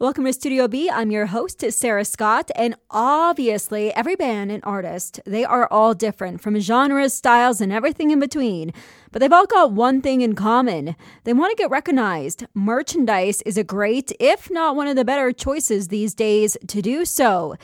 Welcome to Studio B. I'm your host, Sarah Scott, and obviously, every band and artist, they are all different from genres, styles, and everything in between. But they've all got one thing in common. They want to get recognized. Merchandise is a great, if not one of the better choices these days to do so.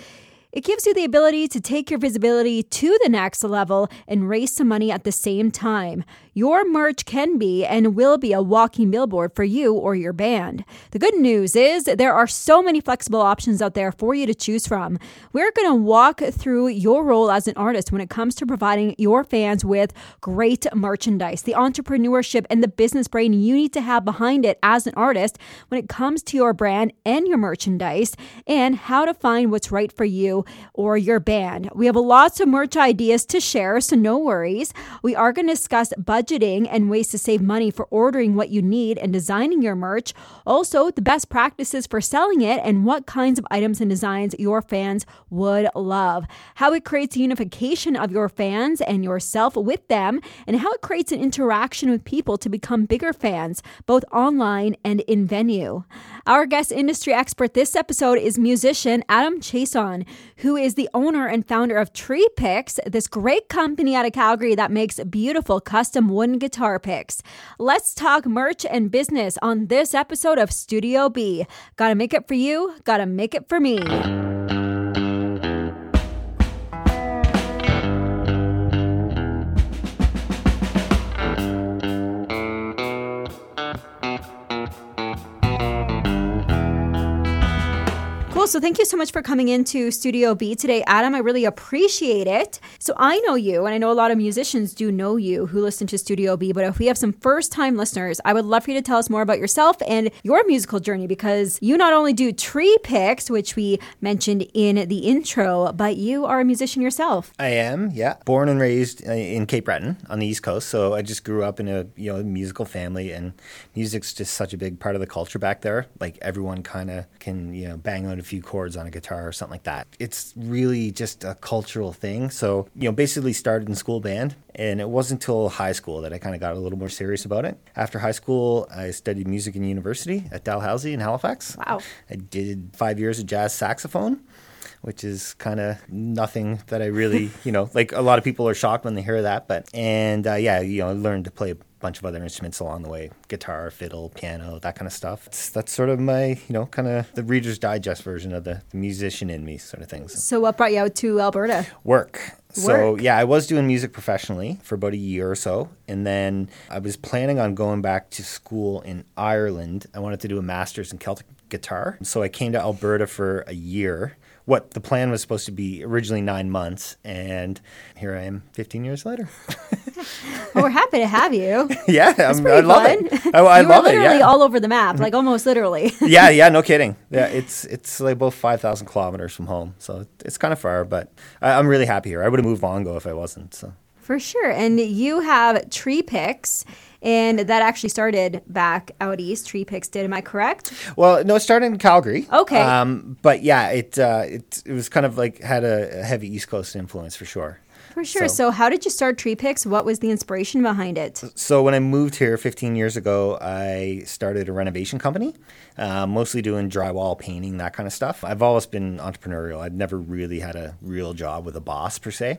It gives you the ability to take your visibility to the next level and raise some money at the same time. Your merch can be and will be a walking billboard for you or your band. The good news is there are so many flexible options out there for you to choose from. We're going to walk through your role as an artist when it comes to providing your fans with great merchandise, the entrepreneurship and the business brain you need to have behind it as an artist when it comes to your brand and your merchandise, and how to find what's right for you or your band. We have lots of merch ideas to share, so no worries. We are going to discuss budgeting and ways to save money for ordering what you need and designing your merch. Also, the best practices for selling it and what kinds of items and designs your fans would love. How it creates unification of your fans and yourself with them, and how it creates an interaction with people to become bigger fans, both online and in venue. Our guest industry expert this episode is musician Adam Chiasson, who is the owner and founder of Tree Picks, this great company out of Calgary that makes beautiful custom wooden guitar picks. Let's talk merch and business on this episode of Studio B. Gotta make it for you, gotta make it for me. Cool. So thank you so much for coming into Studio B today, Adam. I really appreciate it. So I know you, and I know a lot of musicians do know you who listen to Studio B. But if we have some first time listeners, I would love for you to tell us more about yourself and your musical journey because you not only do tree picks, which we mentioned in the intro, but you are a musician yourself. I am, yeah. Born and raised uh, in Cape Breton on the East Coast, so I just grew up in a you know musical family, and music's just such a big part of the culture back there. Like everyone kind of can you know bang out a few chords on a guitar or something like that. It's really just a cultural thing. So, you know, basically started in school band and it wasn't until high school that I kind of got a little more serious about it. After high school, I studied music in university at Dalhousie in Halifax. Wow. I did 5 years of jazz saxophone which is kind of nothing that I really, you know, like a lot of people are shocked when they hear that. But, and uh, yeah, you know, I learned to play a bunch of other instruments along the way guitar, fiddle, piano, that kind of stuff. It's, that's sort of my, you know, kind of the Reader's Digest version of the, the musician in me sort of things. So, what brought you out to Alberta? Work. So, yeah, I was doing music professionally for about a year or so. And then I was planning on going back to school in Ireland. I wanted to do a master's in Celtic guitar. So, I came to Alberta for a year what the plan was supposed to be originally nine months, and here I am 15 years later. well, we're happy to have you. yeah, I'm, I love fun. it. I, I you love were literally it. Yeah. all over the map, like almost literally. yeah, yeah, no kidding. Yeah, it's it's like about 5,000 kilometers from home, so it's kind of far, but I, I'm really happy here. I would have moved long ago if I wasn't. So for sure, and you have tree picks and that actually started back out east. Tree Picks did. Am I correct? Well, no, it started in Calgary. Okay. Um, but yeah, it, uh, it it was kind of like had a, heavy East Coast influence for sure. For sure. So, so, how did you start Tree Picks? What was the inspiration behind it? So, when I moved here 15 years ago, I started a renovation company, uh, mostly doing drywall, painting, that kind of stuff. I've always been entrepreneurial. I've never really had a real job with a boss per se.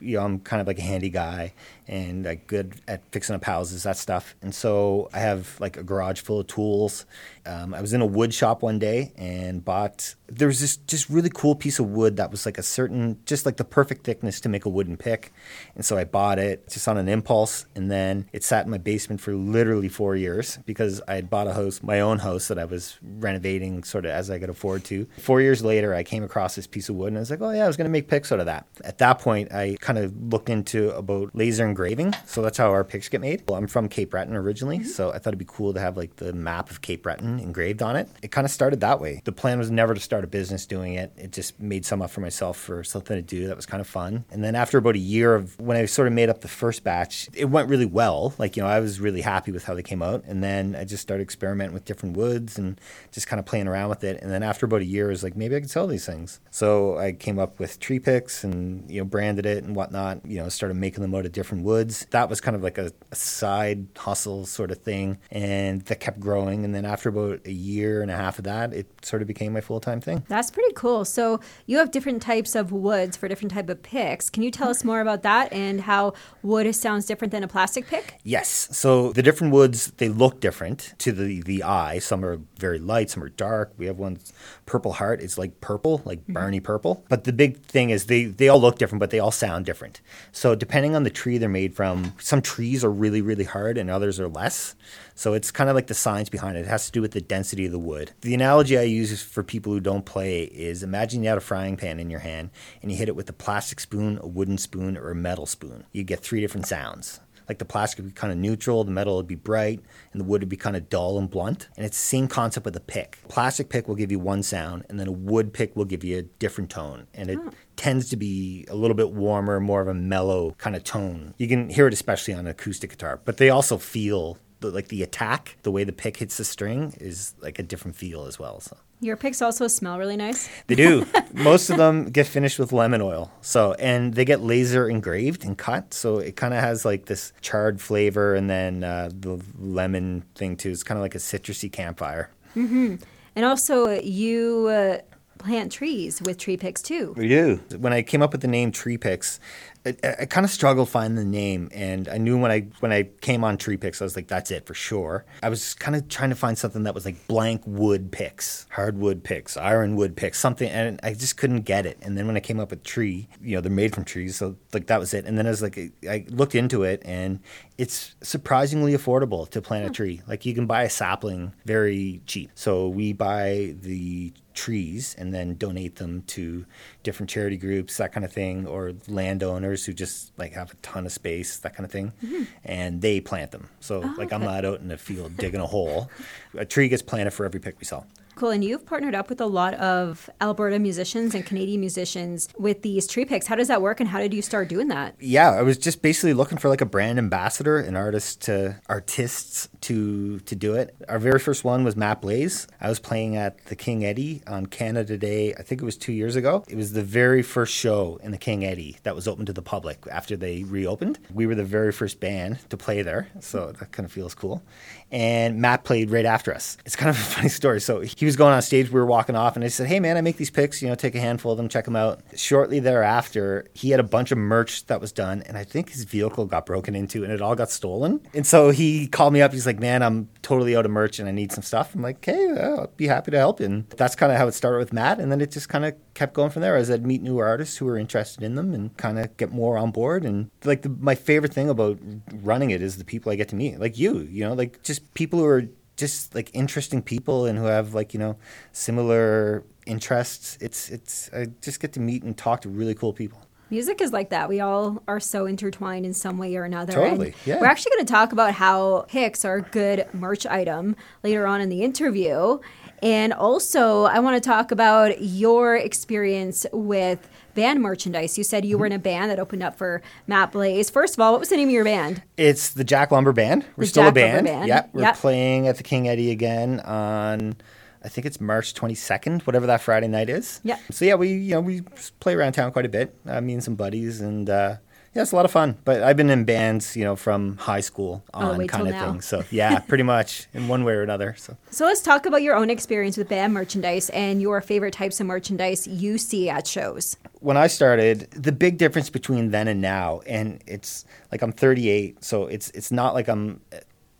You know, I'm kind of like a handy guy and like good at fixing up houses, that stuff. And so I have like a garage full of tools. Um, I was in a wood shop one day and bought. There was this just really cool piece of wood that was like a certain, just like the perfect thickness to make a wooden pick. And so I bought it just on an impulse, and then it sat in my basement for literally four years because I had bought a house, my own house that I was renovating sort of as I could afford to. Four years later, I came across this piece of wood, and I was like, oh yeah, I was going to make picks out of that. At that point, I kind of looked into about laser engraving. So that's how our picks get made. Well, I'm from Cape Breton originally, mm-hmm. so I thought it'd be cool to have like the map of Cape Breton engraved on it. It kind of started that way. The plan was never to start a business doing it. It just made some up for myself for something to do that was kind of fun. And then after about a year of when I sort of made up the first batch, it went really well. Like, you know, I was really happy with how they came out. And then I just started experimenting with different woods and and just kind of playing around with it. And then after about a year, I was like, maybe I could sell these things. So I came up with tree picks and you know branded it and whatnot. You know, started making them out of different woods. That was kind of like a, a side hustle sort of thing, and that kept growing. And then after about a year and a half of that, it sort of became my full time thing. That's pretty cool. So you have different types of woods for different type of picks. Can you tell us more about that and how wood sounds different than a plastic pick? Yes. So the different woods they look different to the the eye. Some are very light, some are dark. We have one purple heart. It's like purple, like mm-hmm. Barney purple. But the big thing is they they all look different, but they all sound different. So depending on the tree they're made from, some trees are really really hard and others are less. So it's kind of like the science behind it. It has to do with the density of the wood. The analogy I use for people who don't play is imagine you had a frying pan in your hand and you hit it with a plastic spoon, a wooden spoon, or a metal spoon. You get three different sounds. Like the plastic would be kind of neutral, the metal would be bright, and the wood would be kind of dull and blunt. And it's the same concept with a pick. Plastic pick will give you one sound, and then a wood pick will give you a different tone. And it oh. tends to be a little bit warmer, more of a mellow kind of tone. You can hear it especially on an acoustic guitar, but they also feel the, like the attack, the way the pick hits the string is like a different feel as well. So. Your picks also smell really nice. They do. Most of them get finished with lemon oil. So, and they get laser engraved and cut. So it kind of has like this charred flavor, and then uh, the lemon thing too. It's kind of like a citrusy campfire. Mm-hmm. And also, you uh, plant trees with tree picks too. We do. When I came up with the name Tree Picks, I, I kind of struggled finding the name, and I knew when I when I came on Tree Picks, I was like, "That's it for sure." I was kind of trying to find something that was like blank wood picks, hardwood picks, ironwood picks, something, and I just couldn't get it. And then when I came up with tree, you know, they're made from trees, so like that was it. And then I was like, I looked into it, and it's surprisingly affordable to plant a tree. Like you can buy a sapling very cheap. So we buy the trees and then donate them to different charity groups, that kind of thing, or landowners who just like have a ton of space, that kind of thing, mm-hmm. and they plant them. So oh, like okay. I'm not out in the field digging a hole. A tree gets planted for every pick we sell. Cool. And you've partnered up with a lot of Alberta musicians and Canadian musicians with these tree picks. How does that work and how did you start doing that? Yeah, I was just basically looking for like a brand ambassador, an artist to artists to to do it. Our very first one was Matt Blaise. I was playing at the King Eddie on Canada Day, I think it was two years ago. It was the very first show in the King Eddie that was open to the public after they reopened. We were the very first band to play there, so that kind of feels cool. And Matt played right after us. It's kind of a funny story. So he was going on stage. We were walking off, and I said, "Hey, man, I make these picks. You know, take a handful of them, check them out." Shortly thereafter, he had a bunch of merch that was done, and I think his vehicle got broken into, and it all got stolen. And so he called me up. He's like, "Man, I'm totally out of merch, and I need some stuff." I'm like, "Hey, I'll be happy to help." And that's kind of how it started with Matt, and then it just kind of kept going from there as I'd meet new artists who were interested in them and kind of get more on board. And like the, my favorite thing about running it is the people I get to meet, like you. You know, like just people who are just like interesting people and who have like you know similar interests. It's it's I just get to meet and talk to really cool people. Music is like that. We all are so intertwined in some way or another. Totally. And yeah. We're actually going to talk about how picks are a good merch item later on in the interview. And also, I want to talk about your experience with band merchandise. You said you were in a band that opened up for Matt Blaise. First of all, what was the name of your band? It's the Jack Lumber Band. We're the still Jack a band. band. Yep. We're yep. playing at the King Eddie again on I think it's March 22nd, whatever that Friday night is. Yeah. So yeah, we you know we play around town quite a bit. Uh, me and some buddies, and uh, yeah, it's a lot of fun. But I've been in bands, you know, from high school oh, on kind of thing. So yeah, pretty much in one way or another. So so let's talk about your own experience with band merchandise and your favorite types of merchandise you see at shows. When I started, the big difference between then and now, and it's like I'm 38, so it's it's not like I'm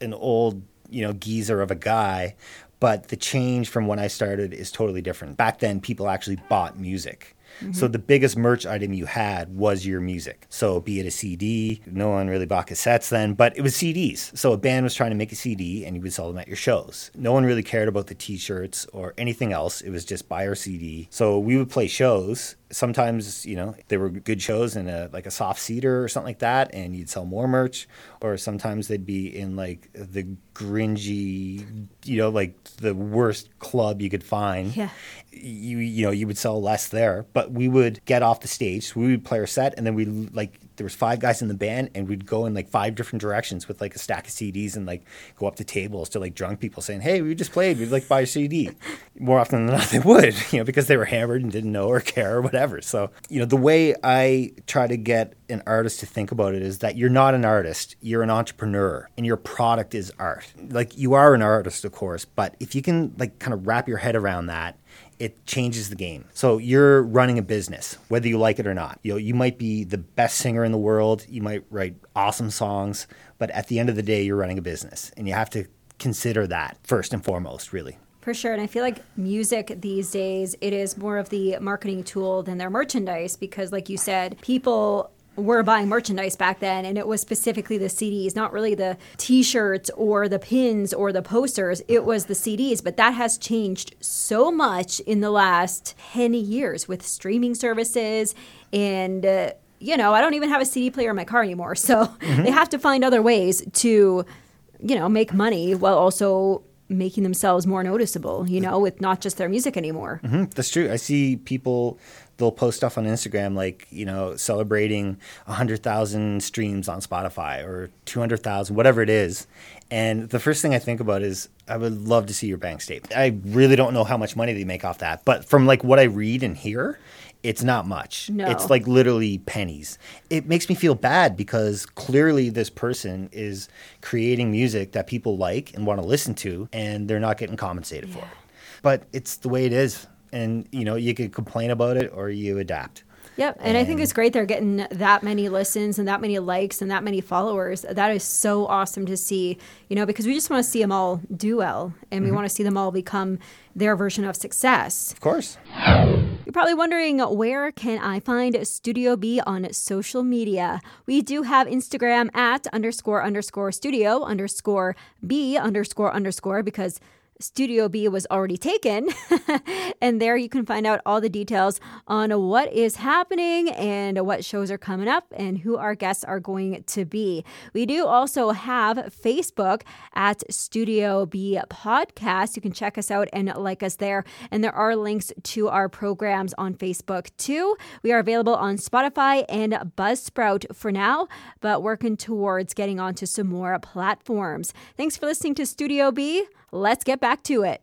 an old you know geezer of a guy but the change from when I started is totally different. Back then, people actually bought music. Mm-hmm. So the biggest merch item you had was your music. So be it a CD, no one really bought cassettes then, but it was CDs. So a band was trying to make a CD and you would sell them at your shows. No one really cared about the t-shirts or anything else. It was just buy our CD. So we would play shows sometimes you know there were good shows in a like a soft seater or something like that and you'd sell more merch. Or sometimes they'd be in like the gringy you know like the worst club you could find. Yeah. You you know you would sell less there. But but we would get off the stage. We would play our set, and then we like there was five guys in the band, and we'd go in like five different directions with like a stack of CDs and like go up to tables to like drunk people saying, "Hey, we just played. We'd like buy a CD." More often than not, they would, you know, because they were hammered and didn't know or care or whatever. So, you know, the way I try to get an artist to think about it is that you're not an artist, you're an entrepreneur, and your product is art. Like you are an artist, of course, but if you can like kind of wrap your head around that it changes the game. So you're running a business, whether you like it or not. You know, you might be the best singer in the world, you might write awesome songs, but at the end of the day, you're running a business, and you have to consider that first and foremost, really. For sure. And I feel like music these days, it is more of the marketing tool than their merchandise because, like you said, people were buying merchandise back then and it was specifically the CDs, not really the t-shirts or the pins or the posters. It was the CDs, but that has changed so much in the last 10 years with streaming services and uh, you know, I don't even have a CD player in my car anymore. So mm-hmm. they have to find other ways to you know, make money while also making themselves more noticeable, you know, with not just their music anymore. Mm-hmm. That's true. I see people they'll post stuff on Instagram like you know celebrating hundred thousand streams on Spotify or two hundred thousand, whatever it is. And the first thing I think about is I would love to see your bank statement. I really don't know how much money they make off that, but from like what I read and hear, it's not much. No. It's like literally pennies. It makes me feel bad because clearly this person is creating music that people like and want to listen to, and they're not getting compensated yeah. for it. But it's the way it is and you know you could complain about it or you adapt. Yep, and, and, I think it's great they're getting that many listens and that many likes and that many followers. That is so awesome to see, you know, because we just want to see them all do well and mm-hmm. we want to see them all become their version of success. Of course. You're probably wondering where can I find Studio B on social media? We do have Instagram at underscore underscore studio underscore B underscore underscore because Studio B was already taken. and there you can find out all the details on what is happening and what shows are coming up and who our guests are going to be. We do also have Facebook at Studio B Podcast. You can check us out and like us there. And there are links to our programs on Facebook too. We are available on Spotify and Buzzsprout for now, but working towards getting onto some more platforms. Thanks for listening to Studio B let's get back to it.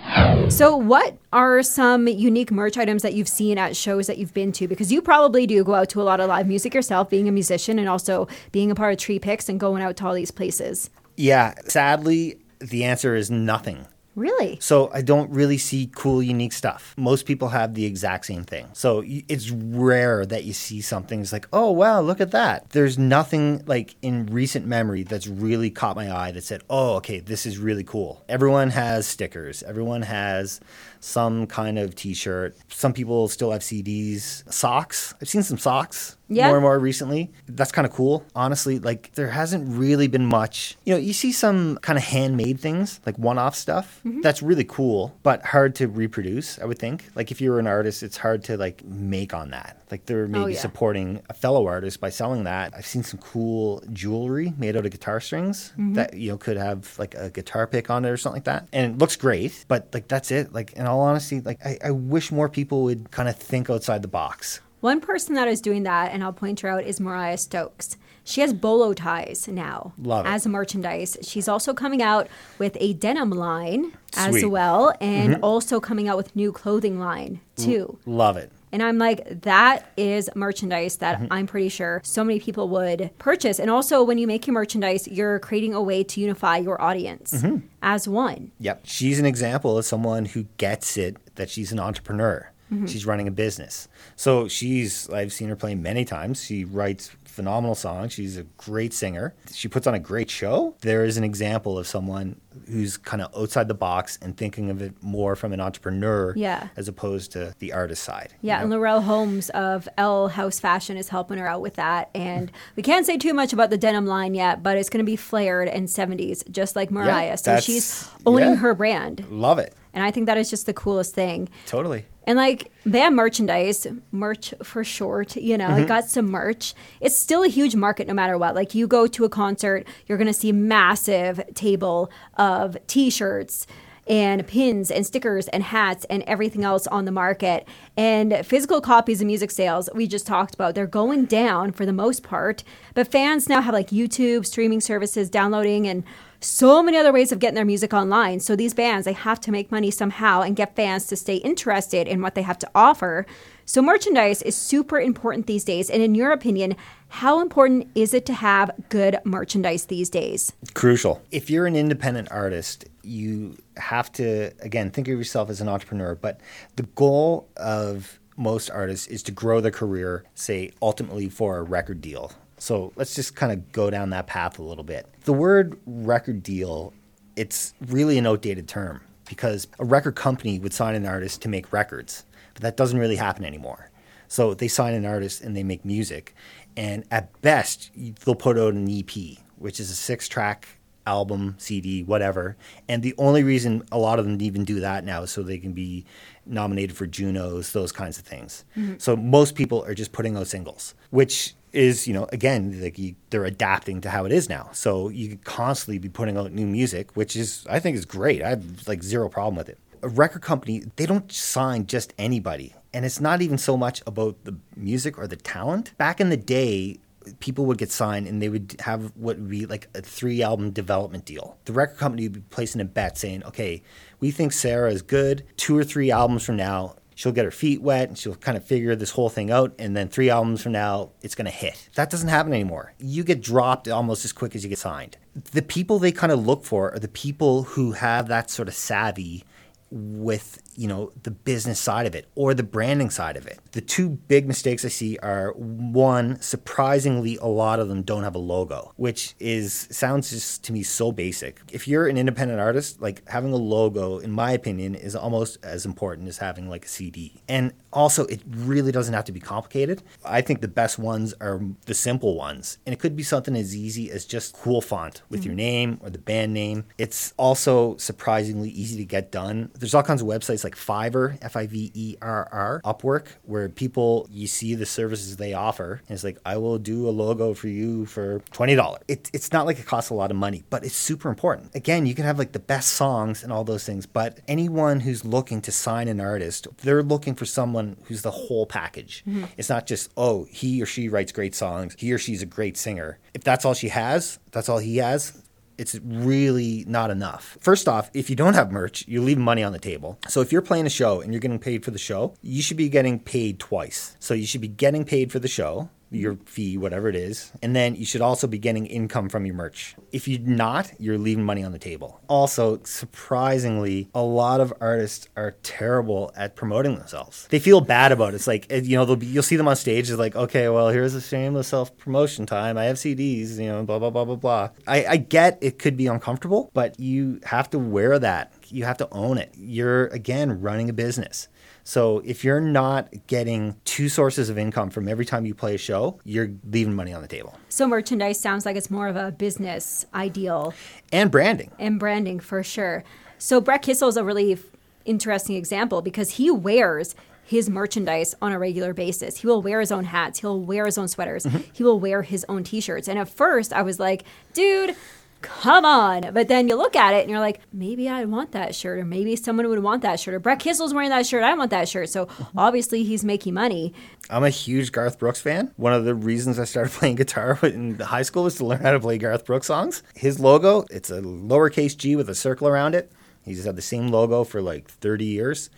So, what are some unique merch items that you've seen at shows that you've been to? Because you probably do go out to a lot of live music yourself, being a musician and also being a part of Tree Picks and going out to all these places. Yeah, sadly, the answer is nothing. Really? So I don't really see cool, unique stuff. Most people have the exact same thing. So it's rare that you see something it's like, oh, wow, look at that. There's nothing like in recent memory that's really caught my eye that said, oh, okay, this is really cool. Everyone has stickers, everyone has some kind of t-shirt. Some people still have CDs, socks. I've seen some socks yeah. more and more recently. That's kind of cool. Honestly, like there hasn't really been much. You know, you see some kind of handmade things, like one-off stuff. Mm-hmm. That's really cool, but hard to reproduce, I would think. Like if you're an artist, it's hard to like make on that. Like they're maybe oh, yeah. supporting a fellow artist by selling that. I've seen some cool jewelry made out of guitar strings mm-hmm. that you know could have like a guitar pick on it or something like that. And it looks great, but like that's it. Like and all honesty, like I, I wish more people would kind of think outside the box. One person that is doing that, and I'll point her out, is Mariah Stokes. She has bolo ties now Love as a merchandise. She's also coming out with a denim line Sweet. as well, and mm-hmm. also coming out with new clothing line too. Love it. And I'm like, that is merchandise that mm-hmm. I'm pretty sure so many people would purchase. And also, when you make your merchandise, you're creating a way to unify your audience mm-hmm. as one. Yep. She's an example of someone who gets it that she's an entrepreneur. Mm-hmm. She's running a business. So she's, I've seen her play many times. She writes phenomenal song. She's a great singer. She puts on a great show. There is an example of someone who's kind of outside the box and thinking of it more from an entrepreneur yeah. as opposed to the artist side. Yeah, you know? and Laurel Holmes of L House Fashion is helping her out with that. And we can't say too much about the denim line yet, but it's going to be flared and 70s, just like Mariah. Yeah, so she's owning yeah, her brand. Love it. And I think that is just the coolest thing. Totally. And like they have merchandise, merch for short, you know, mm-hmm. got some merch. It's still a huge market no matter what. Like you go to a concert, you're going to see massive table of t-shirts and pins and stickers and hats and everything else on the market. And physical copies of music sales, we just talked about, they're going down for the most part. But fans now have like YouTube, streaming services, downloading, and so many other ways of getting their music online. So these bands, they have to make money somehow and get fans to stay interested in what they have to offer. So merchandise is super important these days. And in your opinion, how important is it to have good merchandise these days? Crucial. If you're an independent artist, you have to, again, think of yourself as an entrepreneur. But the goal of most artists is to grow their career, say, ultimately for a record deal. So let's just kind of go down that path a little bit. The word record deal, it's really an outdated term because a record company would sign an artist to make records, but that doesn't really happen anymore. So they sign an artist and they make music, and at best they'll put out an EP, which is a six-track album, CD, whatever. And the only reason a lot of them even do that now is so they can be nominated for Junos, those kinds of things. Mm-hmm. So most people are just putting out singles, which is you know again like you, they're adapting to how it is now. So you could constantly be putting out new music which is i think is great. I have like zero problem with it. A record company they don't sign just anybody. And it's not even so much about the music or the talent. Back in the day people would get signed and they would have what would be like a three album development deal. The record company would be placing a bet saying okay we think sarah is good. Two or three albums from now she'll get her feet wet and she'll kind of figure this whole thing out. And then three albums from now, it's going to hit. That doesn't happen anymore. You get dropped almost as quick as you get signed. The people they kind of look for are the people who have that sort of savvy with you know the business side of it or the branding side of it. The two big mistakes i see are one surprisingly a lot of them don't have a logo which is sounds just to me so basic. If you're an independent artist like having a logo in my opinion is almost as important as having like a cd and also it really doesn't have to be complicated. I think the best ones are the simple ones. And it could be something as easy as just cool font with mm-hmm. your name or the band name. It's also surprisingly easy to get done. There's all kinds of websites like Fiverr, F I V E R R, Upwork, where people, you see the services they offer. And it's like, I will do a logo for you for $20. It, it's not like it costs a lot of money, but it's super important. Again, you can have like the best songs and all those things, but anyone who's looking to sign an artist, they're looking for someone who's the whole package. Mm-hmm. It's not just, oh, he or she writes great songs, he or she's a great singer. If that's all she has, that's all he has, it's really not enough. First off, if you don't have merch, you leave money on the table. So if you're playing a show and you're getting paid for the show, you should be getting paid twice. So you should be getting paid for the show your fee, whatever it is. And then you should also be getting income from your merch. If you're not, you're leaving money on the table. Also, surprisingly, a lot of artists are terrible at promoting themselves. They feel bad about it. It's like, you know, be, you'll see them on stage. It's like, okay, well, here's a shameless self promotion time. I have CDs, you know, blah, blah, blah, blah, blah. I, I get it could be uncomfortable, but you have to wear that. You have to own it. You're, again, running a business. So if you're not getting two sources of income from every time you play a show, you're leaving money on the table. So merchandise sounds like it's more of a business ideal. And branding. And branding for sure. So Brett Kissel is a really interesting example because he wears his merchandise on a regular basis. He will wear his own hats, he'll wear his own sweaters, mm-hmm. he will wear his own t-shirts. And at first I was like, dude, come on. But then you look at it and you're like, maybe I want that shirt, or maybe someone would want that shirt, or Brett Kissel's wearing that shirt. I want that shirt. So obviously he's making money. I'm a huge Garth Brooks fan. One of the reasons I started playing guitar in high school was to learn how to play Garth Brooks songs. His logo, it's a lowercase g with a circle around it. He's had the same logo for like 30 years.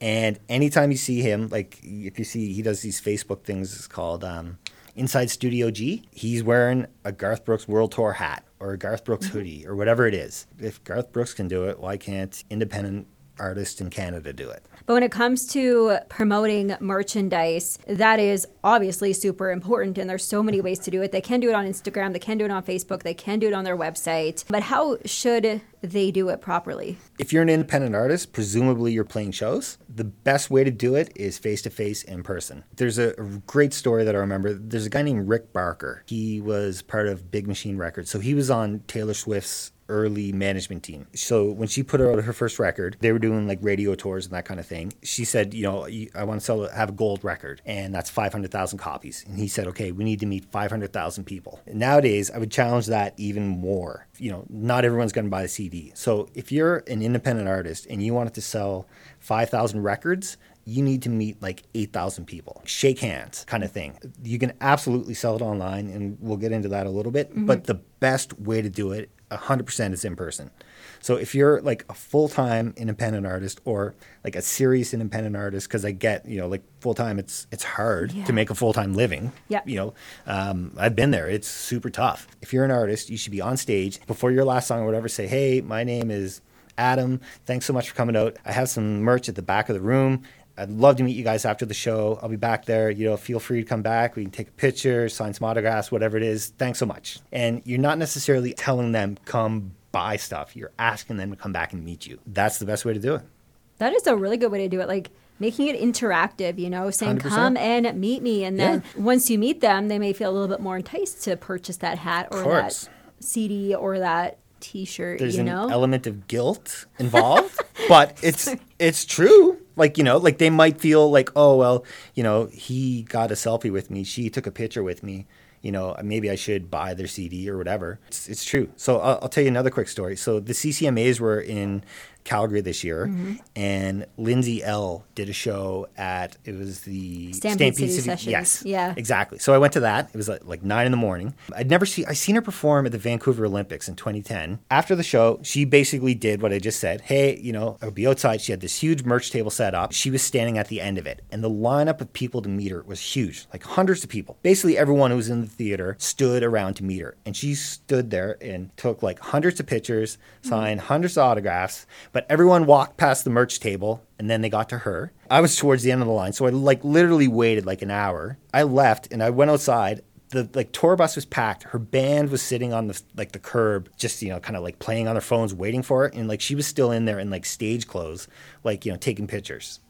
And anytime you see him, like if you see, he does these Facebook things, it's called um, Inside Studio G. He's wearing a Garth Brooks World Tour hat or a Garth Brooks mm-hmm. hoodie or whatever it is. If Garth Brooks can do it, why can't independent artists in Canada do it? But when it comes to promoting merchandise, that is obviously super important. And there's so many ways to do it. They can do it on Instagram, they can do it on Facebook, they can do it on their website. But how should they do it properly? If you're an independent artist, presumably you're playing shows. The best way to do it is face to face in person. There's a, great story that I remember. There's a guy named Rick Barker. He was part of Big Machine Records. So he was on Taylor Swift's early management team. So when she put out her first record, they were doing like radio tours and that kind of thing. She said, you know, I want to sell, have a gold record, and that's 500,000 copies. And he said, okay, we need to meet 500,000 people. Nowadays, I would challenge that even more. You know, not everyone's going to buy a CD. So if you're an independent artist and you wanted to sell 5,000 records, you need to meet like 8,000 people. Shake hands kind of thing. You can absolutely sell it online, and we'll get into that a little bit. Mm-hmm. But the best way to do it, 100%, is in person. So if you're like a full time independent artist or like a serious independent artist, because I get you know like full time, it's it's hard yeah. to make a full time living. Yeah. You know, um, I've been there. It's super tough. If you're an artist, you should be on stage before your last song or whatever. Say, hey, my name is Adam. Thanks so much for coming out. I have some merch at the back of the room. I'd love to meet you guys after the show. I'll be back there. You know, feel free to come back. We can take a picture, sign some autographs, whatever it is. Thanks so much. And you're not necessarily telling them come buy stuff. You're asking them to come back and meet you. That's the best way to do it. That is a really good way to do it. Like making it interactive, you know, saying 100%. come and meet me. And then yeah. once you meet them, they may feel a little bit more enticed to purchase that hat or that CD or that t-shirt, There's you know? an element of guilt involved, but it's it's true. Like, you know, like they might feel like, oh well, you know, he got a selfie with me, she took a picture with me you know, maybe I should buy their CD or whatever. It's, it's true. So I'll, I'll, tell you another quick story. So the CCMAs were in Calgary this year, mm-hmm. and Lindsay Ell did a show at it was the Stampede, Stampede City, City Sessions. Yes, yeah, exactly. So I went to that. It was like, like nine in the morning. I'd never seen I seen her perform at the Vancouver Olympics in 2010. After the show, she basically did what I just said. Hey, you know, I'll be outside. She had this huge merch table set up. She was standing at the end of it, and the lineup of people to meet her was huge, like hundreds of people. Basically, everyone who was in the theater stood around to meet her, and she stood there and took like hundreds of pictures, signed mm-hmm. hundreds of autographs. But everyone walked walked past the merch table and then they got to her. I was towards the end of the line, so I like literally waited like an hour. I left and I went outside. The like tour bus was packed. Her band was sitting on the like the curb, just you know, kind of like playing on their phones, waiting for it. And like she was still in there in like stage clothes, like you know, taking pictures.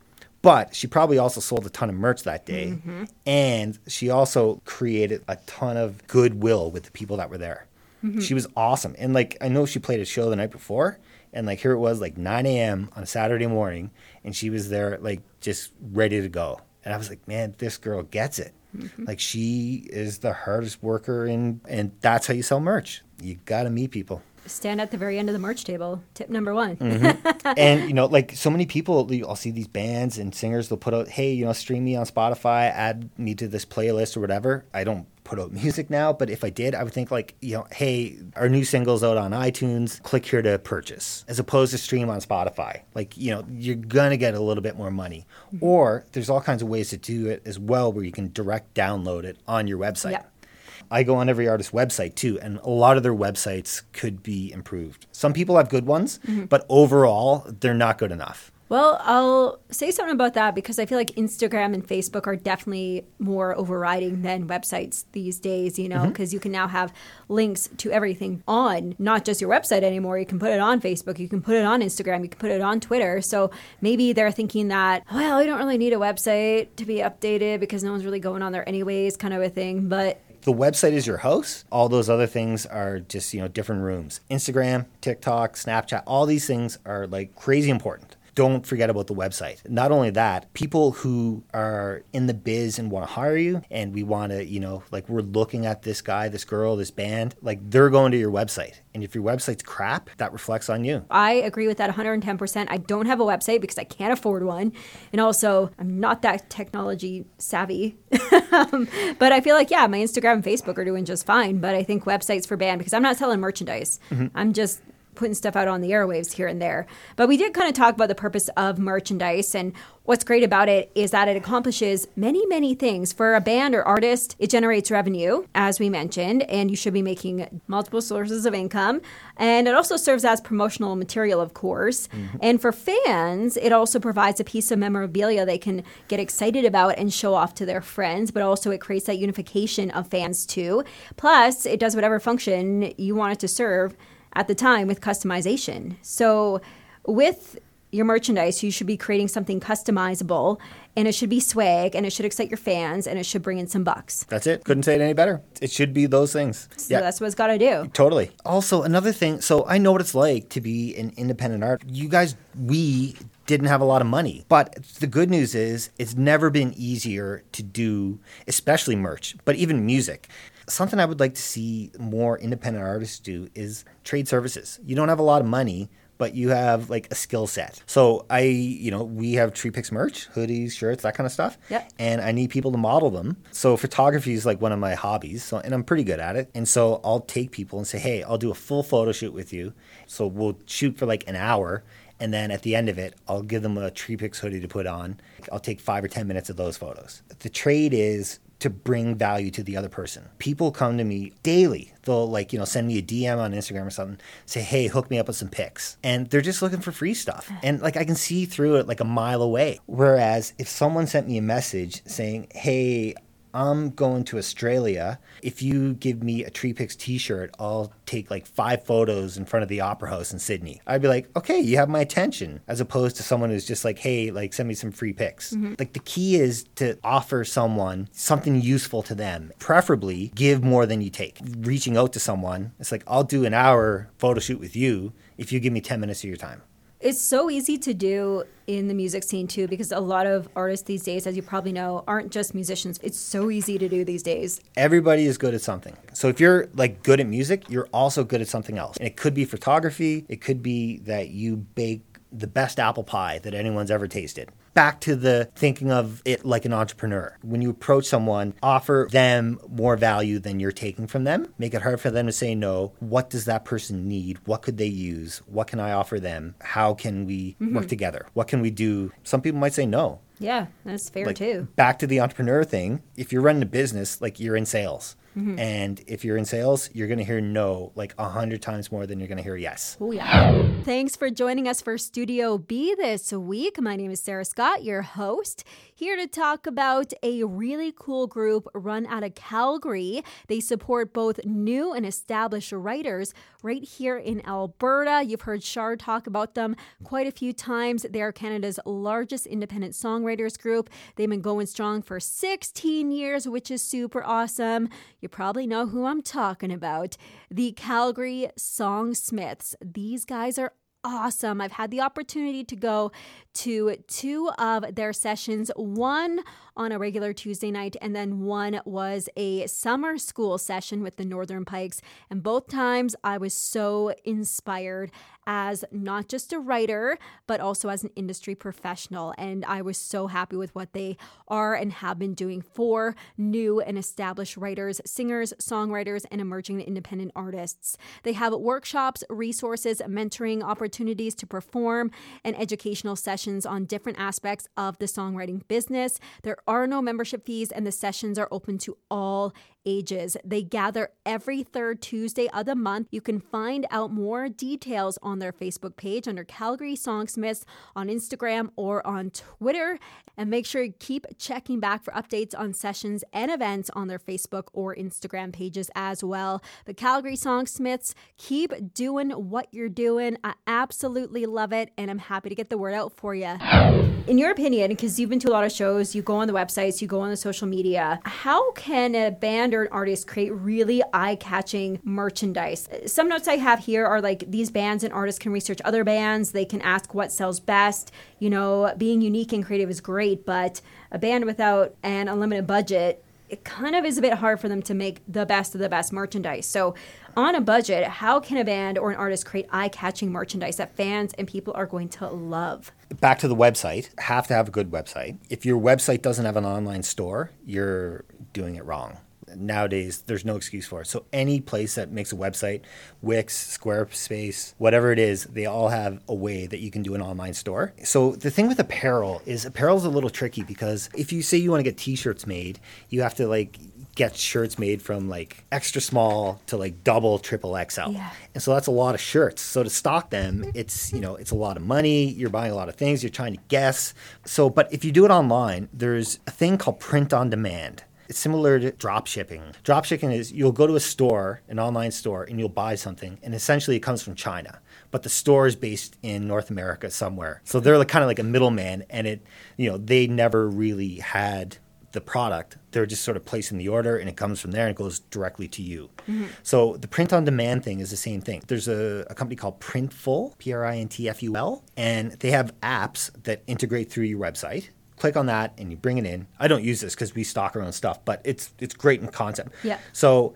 But she probably also sold a ton of merch that day, mm-hmm. and she also created a ton of goodwill with the people that were there. Mm-hmm. She was awesome, and like I know she played a show the night before, and like here it was like 9 a.m. on a Saturday morning, and she was there like just ready to go. And I was like, man, this girl gets it. Mm-hmm. Like she is the hardest worker, in, and that's how you sell merch. You got to meet people. Stand at the very end of the merch table. Tip number one. mm-hmm. And you know, like so many people, I'll see these bands and singers. They'll put out, "Hey, you know, stream me on Spotify, add me to this playlist or whatever." I don't put out music now, but if I did, I would think like, you know, hey, our new single's out on iTunes, click here to purchase, as opposed to stream on Spotify. Like, you know, you're gonna get a little bit more money. Mm-hmm. Or there's all kinds of ways to do it as well where you can direct download it on your website. Yeah. I go on every artist's website too, and a lot of their websites could be improved. Some people have good ones, mm-hmm. but overall, they're not good enough. Well, I'll say something about that because I feel like Instagram and Facebook are definitely more overriding than websites these days, you know, because mm-hmm. you can now have links to everything on not just your website anymore. You can put it on Facebook, you can put it on Instagram, you can put it on Twitter. So maybe they're thinking that, well, you don't really need a website to be updated because no one's really going on there anyways, kind of a thing. But the website is your host. All those other things are just, you know, different rooms. Instagram, TikTok, Snapchat, all these things are like crazy important don't forget about the website. Not only that, people who are in the biz and want to hire you and we want to, you know, like we're looking at this guy, this girl, this band, like they're going to your website. And if your website's crap, that reflects on you. I agree with that 110%. I don't have a website because I can't afford one. And also, I'm not that technology savvy. um, but I feel like, yeah, my Instagram and Facebook are doing just fine. But I think websites for band because I'm not selling merchandise. Mm-hmm. I'm just putting stuff out on the airwaves here and there. But we did kind of talk about the purpose of merchandise and what's great about it is that it accomplishes many, many things. For a band or artist, it generates revenue, as we mentioned, and you should be making multiple sources of income. And it also serves as promotional material, of course. Mm-hmm. And for fans, it also provides a piece of memorabilia they can get excited about and show off to their friends, but also it creates that unification of fans too. Plus, it does whatever function you want it to serve at the time with customization. So with your merchandise, you should be creating something customizable and it should be swag and it should excite your fans and it should bring in some bucks. That's it. Couldn't say it any better. It should be those things. So that's what it's got to do. Totally. Also, another thing. So I know what it's like to be an independent art. You guys, we didn't have a lot of money. But the good news is it's never been easier to do, especially merch, but even music. Something I would like to see more independent artists do is trade services. You don't have a lot of money, but you have like a skill set. So I, you know, we have Tree Picks merch, hoodies, shirts, that kind of stuff. Yeah. And I need people to model them. So photography is like one of my hobbies. So and I'm pretty good at it. And so I'll take people and say, hey, I'll do a full photo shoot with you. So we'll shoot for like an hour. And then at the end of it, I'll give them a Tree Picks hoodie to put on. I'll take five or 10 minutes of those photos. The trade is to bring value to the other person. People come to me daily. They'll like, you know, send me a DM on Instagram or something, say, "Hey, hook me up with some pics." And they're just looking for free stuff. And like I can see through it like a mile away. Whereas if someone sent me a message saying, "Hey, I'm going to Australia. If you give me a Tree Picks t shirt, I'll take like five photos in front of the Opera House in Sydney. I'd be like, okay, you have my attention, as opposed to someone who's just like, hey, like send me some free pics. Mm-hmm. Like the key is to offer someone something useful to them, preferably give more than you take. Reaching out to someone, it's like, I'll do an hour photo shoot with you if you give me 10 minutes of your time. It's so easy to do in the music scene too because a lot of artists these days as you probably know aren't just musicians. It's so easy to do these days. Everybody is good at something. So if you're like good at music, you're also good at something else. And it could be photography, it could be that you bake the best apple pie that anyone's ever tasted. Back to the thinking of it like an entrepreneur. When you approach someone, offer them more value than you're taking from them. Make it hard for them to say no. What does that person need? What could they use? What can I offer them? How can we mm-hmm. work together? What can we do? Some people might say no. Yeah, that's fair like, too. Back to the entrepreneur thing. If you're running a business, like you're in sales, Mm-hmm. And if you're in sales, you're going to hear no like a hundred times more than you're going to hear yes. Oh, yeah. Thanks for joining us for Studio B this week. My name is Sarah Scott, your host, here to talk about a really cool group run out of Calgary. They support both new and established writers right here in Alberta. You've heard Shar talk about them quite a few times. They are Canada's largest independent songwriters group. They've been going strong for 16 years, which is super awesome. You probably know who I'm talking about the Calgary Songsmiths. These guys are awesome. I've had the opportunity to go to two of their sessions, one on a regular Tuesday night, and then one was a summer school session with the Northern Pikes. And both times I was so inspired as not just a writer, but also as an industry professional. And I was so happy with what they are and have been doing for new and established writers, singers, songwriters, and emerging independent artists. They have workshops, resources, mentoring opportunities to perform, and educational sessions on different aspects of the songwriting business. There are no membership fees, and the sessions are open to all ages. They gather every third Tuesday of the month. You can find out more details on their Facebook page under Calgary Songsmiths on Instagram or on Twitter. And make sure you keep checking back for updates on sessions and events on their Facebook or Instagram pages as well. The Calgary Songsmiths, keep doing what you're doing. I absolutely love it, and I'm happy to get the word out for you. In your opinion, because you've been to a lot of shows, you go on the websites, you go on the social media, how can a band band or an artist create really eye catching merchandise. Some notes I have here are like these bands and artists can research other bands, they can ask what sells best. You know, being unique and creative is great, but a band without an unlimited budget it kind of is a bit hard for them to make the best of the best merchandise. So, on a budget, how can a band or an artist create eye catching merchandise that fans and people are going to love? Back to the website, have to have a good website. If your website doesn't have an online store, you're doing it wrong nowadays there's no excuse for it. So any place that makes a website, Wix, Squarespace, whatever it is, they all have a way that you can do an online store. So the thing with apparel is apparel is a little tricky because if you say you want to get t-shirts made, you have to like get shirts made from like extra small to like double triple XL. Yeah. And so that's a lot of shirts. So to stock them, it's, you know, it's a lot of money. You're buying a lot of things. You're trying to guess. So, but if you do it online, there's a thing called print on demand. It's similar to drop shipping. Drop shipping is you'll go to a store, an online store, and you'll buy something, and essentially it comes from China. but the store is based in North America somewhere. So they're like kind of like a middleman, and it, you know, they never really had the product. They're just sort of placing the order, and it comes from there and it goes directly to you. Mm-hmm. So the print on demand thing is the same thing. There's a, a company called Printful, P R I N T F U L, and they have apps that integrate through your website click on that and you bring it in. I don't use this because we stock our own stuff, but it's it's great in concept. Yeah. So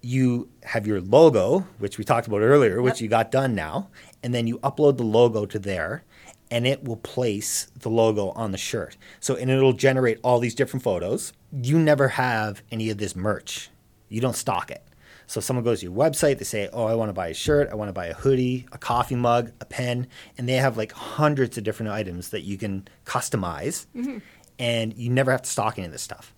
you have your logo, which we talked about earlier, which you got done now, and then you upload the logo to there, and it will place the logo on the shirt. So and it'll generate all these different photos. You never have any of this merch. You don't stock it. So someone goes to your website, they say, "Oh, I want to buy a shirt, I want to buy a hoodie, a coffee mug, a pen," and they have like hundreds of different items that you can customize, mm-hmm. and you never have to stock any of this stuff.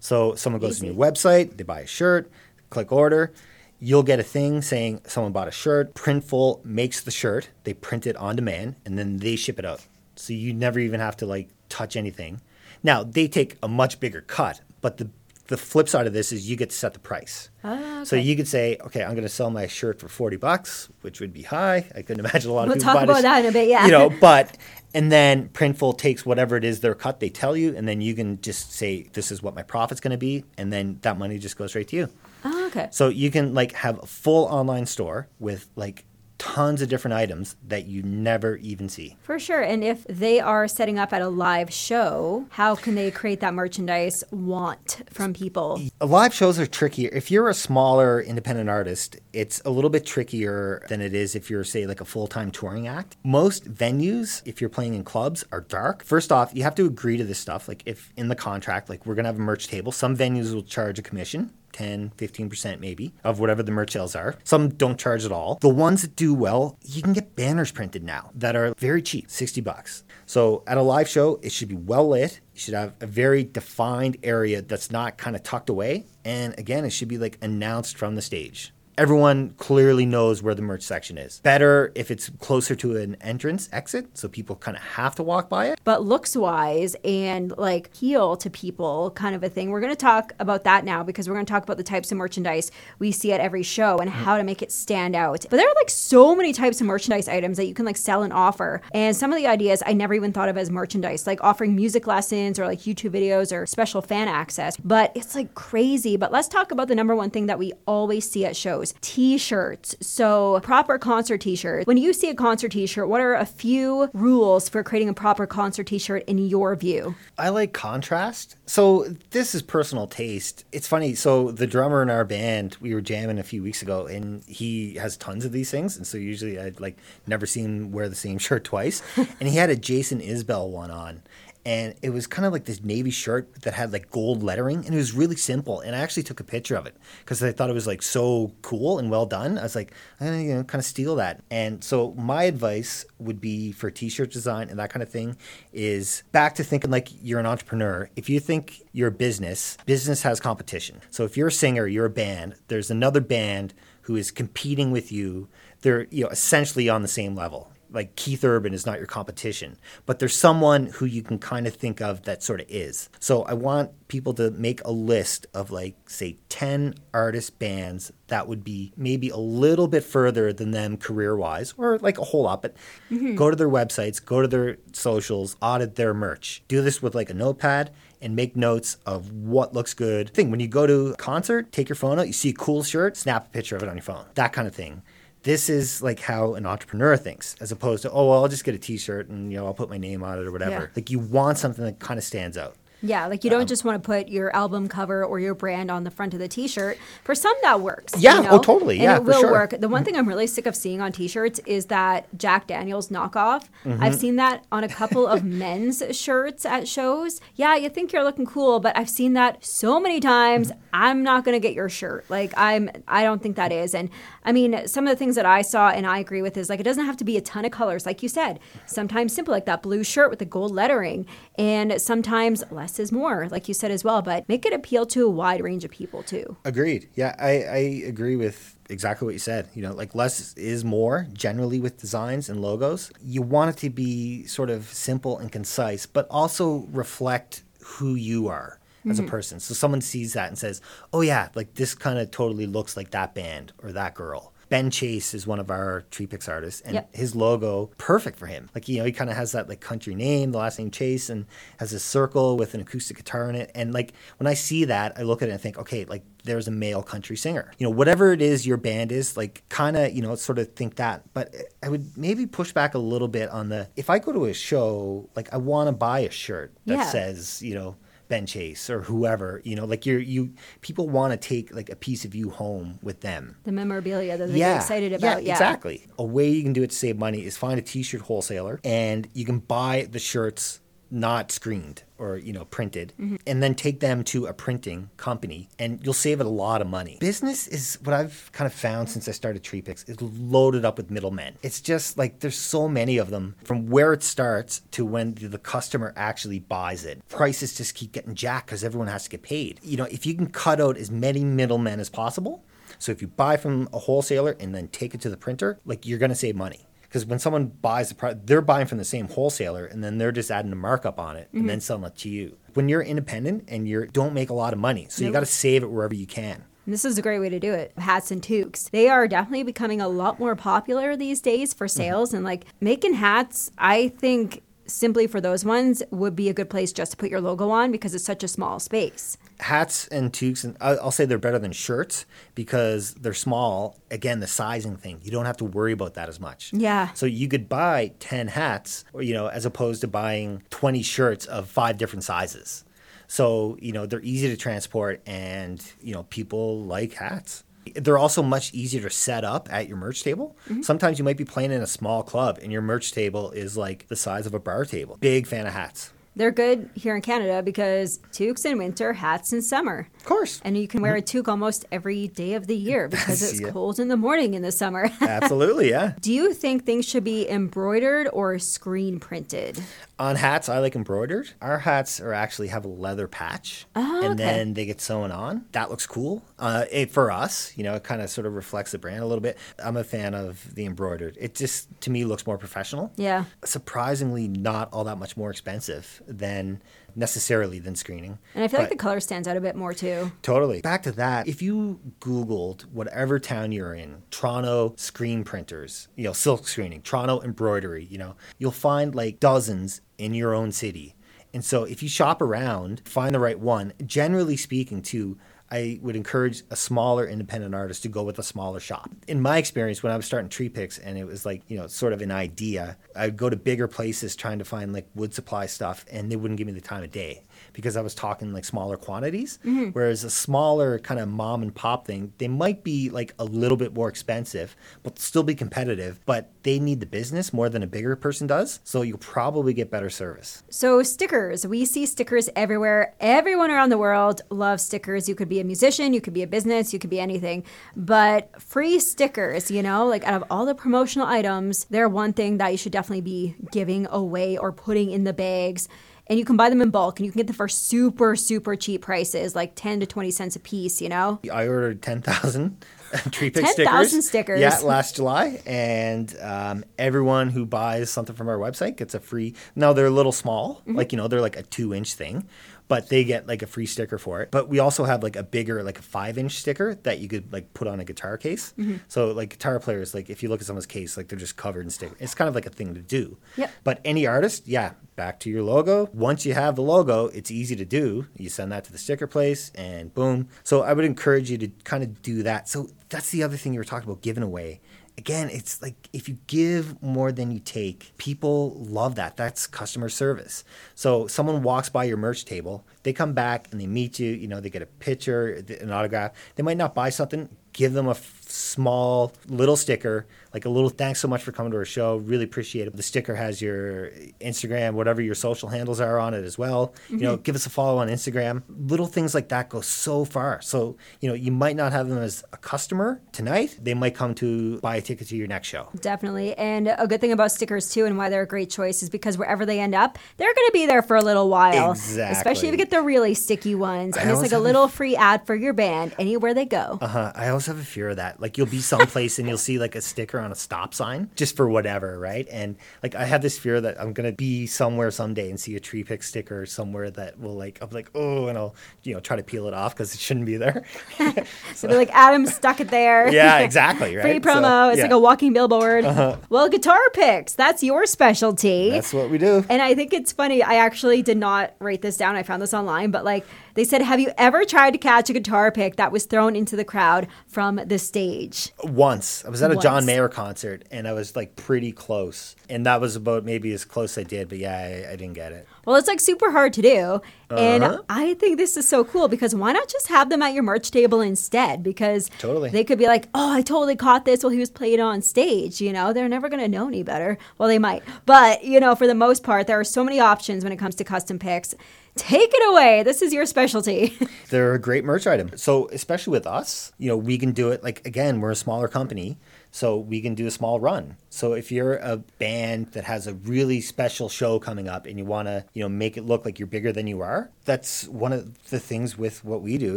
So someone goes Easy. to your website, they buy a shirt, click order. You'll get a thing saying someone bought a shirt. Printful makes the shirt. They print it on demand, and then they ship it out. So you never even have to like touch anything. Now they take a much bigger cut, but the the flip side of this is you get to set the price. Ah, okay. So you could say, okay, I'm going to sell my shirt for 40 bucks, which would be high. I couldn't imagine a lot we'll of people talk about that in a bit, yeah. You know, but and then Printful takes whatever it is their cut, they tell you, and then you can just say, this is what my profit's going to be, and then that money just goes right to you. Oh, okay. So you can like have a full online store with like tons of different items that you never even see. For sure. And if they are setting up at a live show, how can they create that merchandise want from people? Live shows are trickier. If you're a smaller independent artist, it's a little bit trickier than it is if you're, say, like a full time touring act. Most venues, if you're playing in clubs, are dark. First off, you have to agree to this stuff. Like, if in the contract, like, we're going to have a merch table, some venues will charge a commission 10, 15% maybe of whatever the merch sales are. Some don't charge at all. The ones that do well, you can get banners printed now that are very cheap, 60 bucks. So at a live show, it should be well lit. You should have a very defined area that's not kind of tucked away. And again, it should be like announced from the stage everyone clearly knows where the merch section is. Better if it's closer to an entrance exit, so people kind of have to walk by it. But looks wise and like appeal to people kind of a thing. We're going to talk about that now because we're going to talk about the types of merchandise we see at every show and how to make it stand out. But there are like so many types of merchandise items that you can like sell and offer. And some of the ideas I never even thought of as merchandise, like offering music lessons or like YouTube videos or special fan access. But it's like crazy. But let's talk about the number one thing that we always see at shows shows, t shirts. So, proper concert t shirt. When you see a concert t shirt, what are a few rules for creating a proper concert t shirt in your view? I like contrast. So, this is personal taste. It's funny. So, the drummer in our band, we were jamming a few weeks ago, and he has tons of these things. And so, usually I'd like never seen him wear the same shirt twice. and he had a Jason Isbell one on and it was kind of like this navy shirt that had like gold lettering and it was really simple and i actually took a picture of it because i thought it was like so cool and well done. I was like i'm gonna you know kind of steal that. And so my advice would be for t-shirt design and that kind of thing is back to thinking like you're an entrepreneur. If you think you're a business business has competition. So if you're a singer you're a band there's another band who is competing with you. They're you know essentially on the same level like Keith Urban is not your competition, but there's someone who you can kind of think of that sort of is. So I want people to make a list of like say 10 artist bands that would be maybe a little bit further than them career-wise or like a whole lot, but mm-hmm. go to their websites, go to their socials, audit their merch. Do this with like a notepad and make notes of what looks good. Thing when you go to a concert, take your phone out, you see a cool shirt, snap a picture of it on your phone. That kind of thing this is like how an entrepreneur thinks as opposed to oh well i'll just get a t-shirt and you know i'll put my name on it or whatever yeah. like you want something that kind of stands out yeah, like you don't um, just want to put your album cover or your brand on the front of the T-shirt. For some, that works. Yeah, you know? oh, totally. And yeah, it will sure. work. The one thing I'm really sick of seeing on T-shirts is that Jack Daniels knockoff. Mm-hmm. I've seen that on a couple of men's shirts at shows. Yeah, you think you're looking cool, but I've seen that so many times. I'm not gonna get your shirt. Like I'm, I don't think that is. And I mean, some of the things that I saw and I agree with is like it doesn't have to be a ton of colors, like you said. Sometimes simple, like that blue shirt with the gold lettering, and sometimes less is more, like you said as well, but make it appeal to a wide range of people too. Agreed. Yeah, I, I agree with exactly what you said. You know, like less is more generally with designs and logos. You want it to be sort of simple and concise, but also reflect who you are as mm-hmm. a person. So someone sees that and says, "Oh yeah, like this kind of totally looks like that band or that girl." Ben Chase is one of our Tree Picks artists, and Yep. his logo perfect for him. Like you know, he kind of has that like country name, the last name Chase, and has a circle with an acoustic guitar in it. And like when I see that, I look at it and think, okay, like there's a male country singer. You know, whatever it is your band is, like kind of you know sort of think that. But I would maybe push back a little bit on the if I go to a show, like I want to buy a shirt that Yeah. says you know. Ben Chase or whoever, you know, like you're you people want to take like a piece of you home with them The memorabilia that they get excited about. Yeah, exactly. A way you can do it to save money is find a t-shirt wholesaler and you can buy the shirts not screened or you know printed Mm-hmm. and then take them to a printing company and you'll save a lot of money. Business is what i've kind of found since i started tree picks is loaded up with middlemen. It's just like there's so many of them from where it starts to when the customer actually buys it. Prices just keep getting jacked because everyone has to get paid. You know if you can cut out as many middlemen as possible so if you buy from a wholesaler and then take it to the printer like you're going to save money because when someone buys the product, they're buying from the same wholesaler, and then they're just adding a markup on it and then mm-hmm. selling it to you. When you're independent and you don't make a lot of money, so you got to save it wherever you can. And This is a great way to do it. Hats and toques. They are definitely becoming a lot more popular these days for mm-hmm. sales. And like making hats, I think simply for those ones would be a good place just to put your logo on because it's such a small space. Hats and toques, and I'll say they're better than shirts because they're small. Again, the sizing thing, you don't have to worry about that as much. Yeah. So you could buy 10 hats, or, you know, as opposed to buying 20 shirts of five different sizes. So, you know, they're easy to transport and, you know, people like hats. They're also much easier to set up at your merch table. Mm-hmm. Sometimes you might be playing in a small club and your merch table is like the size of a bar table. Big fan of hats. They're good here in Canada because toques in winter, hats in summer. Of course. And you can wear a toque almost every day of the year because it's Yeah. cold in the morning in the summer. Absolutely, yeah. Do you think things should be embroidered or screen printed? On hats, I like embroidered. Our hats are actually have a leather patch, Oh, and okay. then they get sewn on. That looks cool. Uh, it, for us, you know, it kind of sort of reflects the brand a little bit. I'm a fan of the embroidered. It just to me looks more professional. Yeah. Surprisingly, not all that much more expensive than necessarily than screening. And I feel like the color stands out a bit more too. Totally. Back to that. If you Googled whatever town you're in, Toronto screen printers, you know, silk screening, Toronto embroidery, you know, you'll find like dozens in your own city. And so if you shop around, find the right one. Generally speaking, too, I would encourage a smaller independent artist to go with a smaller shop. In my experience, when I was starting Tree Picks and it was like, you know, sort of an idea, I'd go to bigger places trying to find like wood supply stuff and they wouldn't give me the time of day because I was talking like smaller quantities. Mm-hmm. Whereas a smaller kind of mom and pop thing, they might be like a little bit more expensive, but still be competitive, but they need the business more than a bigger person does. So you'll probably get better service. So, stickers. We see stickers everywhere. Everyone around the world loves stickers. You could be a musician, you could be a business, you could be anything. But free stickers, you know, like out of all the promotional items, they're one thing that you should definitely be giving away or putting in the bags. And you can buy them in bulk and you can get them for super, super cheap prices, like 10 to 20 cents a piece, you know? I ordered 10,000 tree pick 10,000 stickers. stickers. Yeah, last July. And um, everyone who buys something from our website gets a free. Now, they're a little small, Mm-hmm. like, you know, they're like a two inch thing, but they get like a free sticker for it. But we also have like a bigger, like a five inch sticker that you could like put on a guitar case. Mm-hmm. So, like, guitar players, like, if you look at someone's case, like, they're just covered in stickers. It's kind of like a thing to do. Yep. But any artist, yeah, back to your logo. Once you have the logo, it's easy to do. You send that to the sticker place and boom. So I would encourage you to kind of do that. So that's the other thing you were talking about giving away. Again, it's like if you give more than you take, people love that. That's customer service. So someone walks by your merch table, they come back and they meet you, you know, they get a picture, an autograph. They might not buy something, give them a small little sticker, like a little thanks so much for coming to our show. Really appreciate it. The sticker has your Instagram, whatever your social handles are on it as well. You know, give us a follow on Instagram. Little things like that go so far. So, you know, you might not have them as a customer tonight. They might come to buy a ticket to your next show. Definitely. And a good thing about stickers too and why they're a great choice is because wherever they end up, they're going to be there for a little while. Exactly. Especially if you get the really sticky ones. And I it's like a have a- little free ad for your band anywhere they go. Uh-huh. I always have a fear of that. Like you'll be someplace and you'll see like a sticker on a stop sign just for whatever, right? And like I have this fear that I'm gonna be somewhere someday and see a tree pick sticker somewhere that will like I'm like oh, and I'll you know try to peel it off because it shouldn't be there. so they're like Adam stuck it there. Yeah, exactly. Right. Free promo. So, it's yeah. like a walking billboard. Uh-huh. Well, guitar picks. That's your specialty. That's what we do. And I think it's funny. I actually did not write this down. I found this online, but like they said, have you ever tried to catch a guitar pick that was thrown into the crowd from the stage? Once. I was at a Once. John Mayer concert and I was like pretty close. And that was about maybe as close I did, but yeah, I, I didn't get it. Well, it's like super hard to do. And Uh-huh. I think this is so cool because why not just have them at your merch table instead? Because Totally. they could be like, oh, I totally caught this while he was playing on stage. You know, they're never going to know any better. Well, they might. But, you know, for the most part, there are so many options when it comes to custom picks. Take it away. This is your specialty. They're a great merch item. So, especially with us, you know, we can do it like, again, we're a smaller company. So, we can do a small run. So, if you're a band that has a really special show coming up and you want to, you know, make it look like you're bigger than you are, that's one of the things with what we do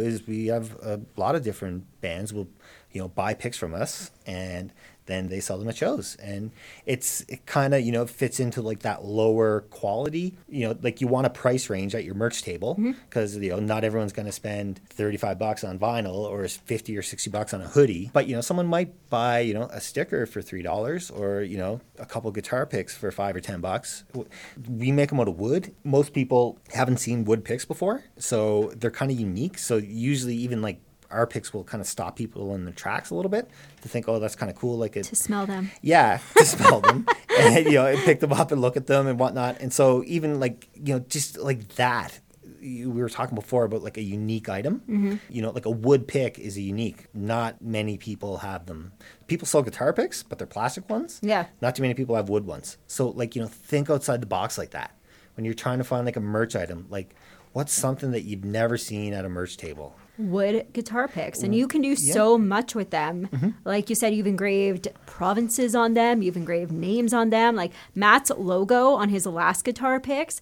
is we have a lot of different bands will, you know, buy picks from us and then they sell them at shows. And it's it kind of you know fits into like that lower quality you know like you want a price range at your merch table mm-hmm. because you know not everyone's going to spend 35 bucks on vinyl or 50 or 60 bucks on a hoodie. But you know someone might buy you know a sticker for three dollars or you know a couple guitar picks for five or ten bucks. We make them out of wood. Most people haven't seen wood picks before so they're kind of unique. So usually even like our picks will kind of stop people in their tracks a little bit to think, oh, that's kind of cool. Like it, to smell them. yeah, to smell them, and you know, and pick them up and look at them and whatnot. And so even like you know, just like that, you, we were talking before about like a unique item. Mm-hmm. You know, like a wood pick is a unique. Not many people have them. People sell guitar picks, but they're plastic ones. Yeah. Not too many people have wood ones. So like you know, think outside the box like that when you're trying to find like a merch item. Like, what's something that you've never seen at a merch table? Wood guitar picks and you can do so much with them. Like you said you've engraved provinces on them you've engraved names on them. Like matt's logo on his last guitar picks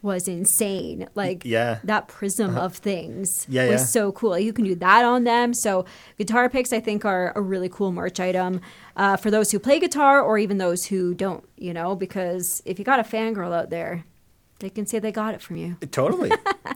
was insane. Like Yeah. that prism of things Yeah, was yeah. so cool. You can do that on them. So guitar picks i think are a really cool merch item uh, for those who play guitar or even those who don't you know because if you got a fangirl out there they can say they got it from you Totally,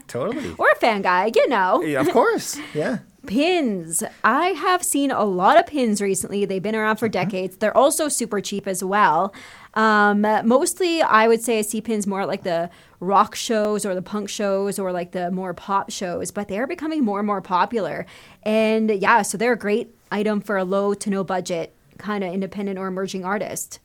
totally. or a fan guy you know Yeah, of course. Yeah. Pins. I have seen a lot of pins recently. They've been around for decades. They're also super cheap as well. Um, mostly, I would say I see pins more at like the rock shows or the punk shows or like the more pop shows, but they are becoming more and more popular. And yeah, so they're a great item for a low to no budget kind of independent or emerging artist.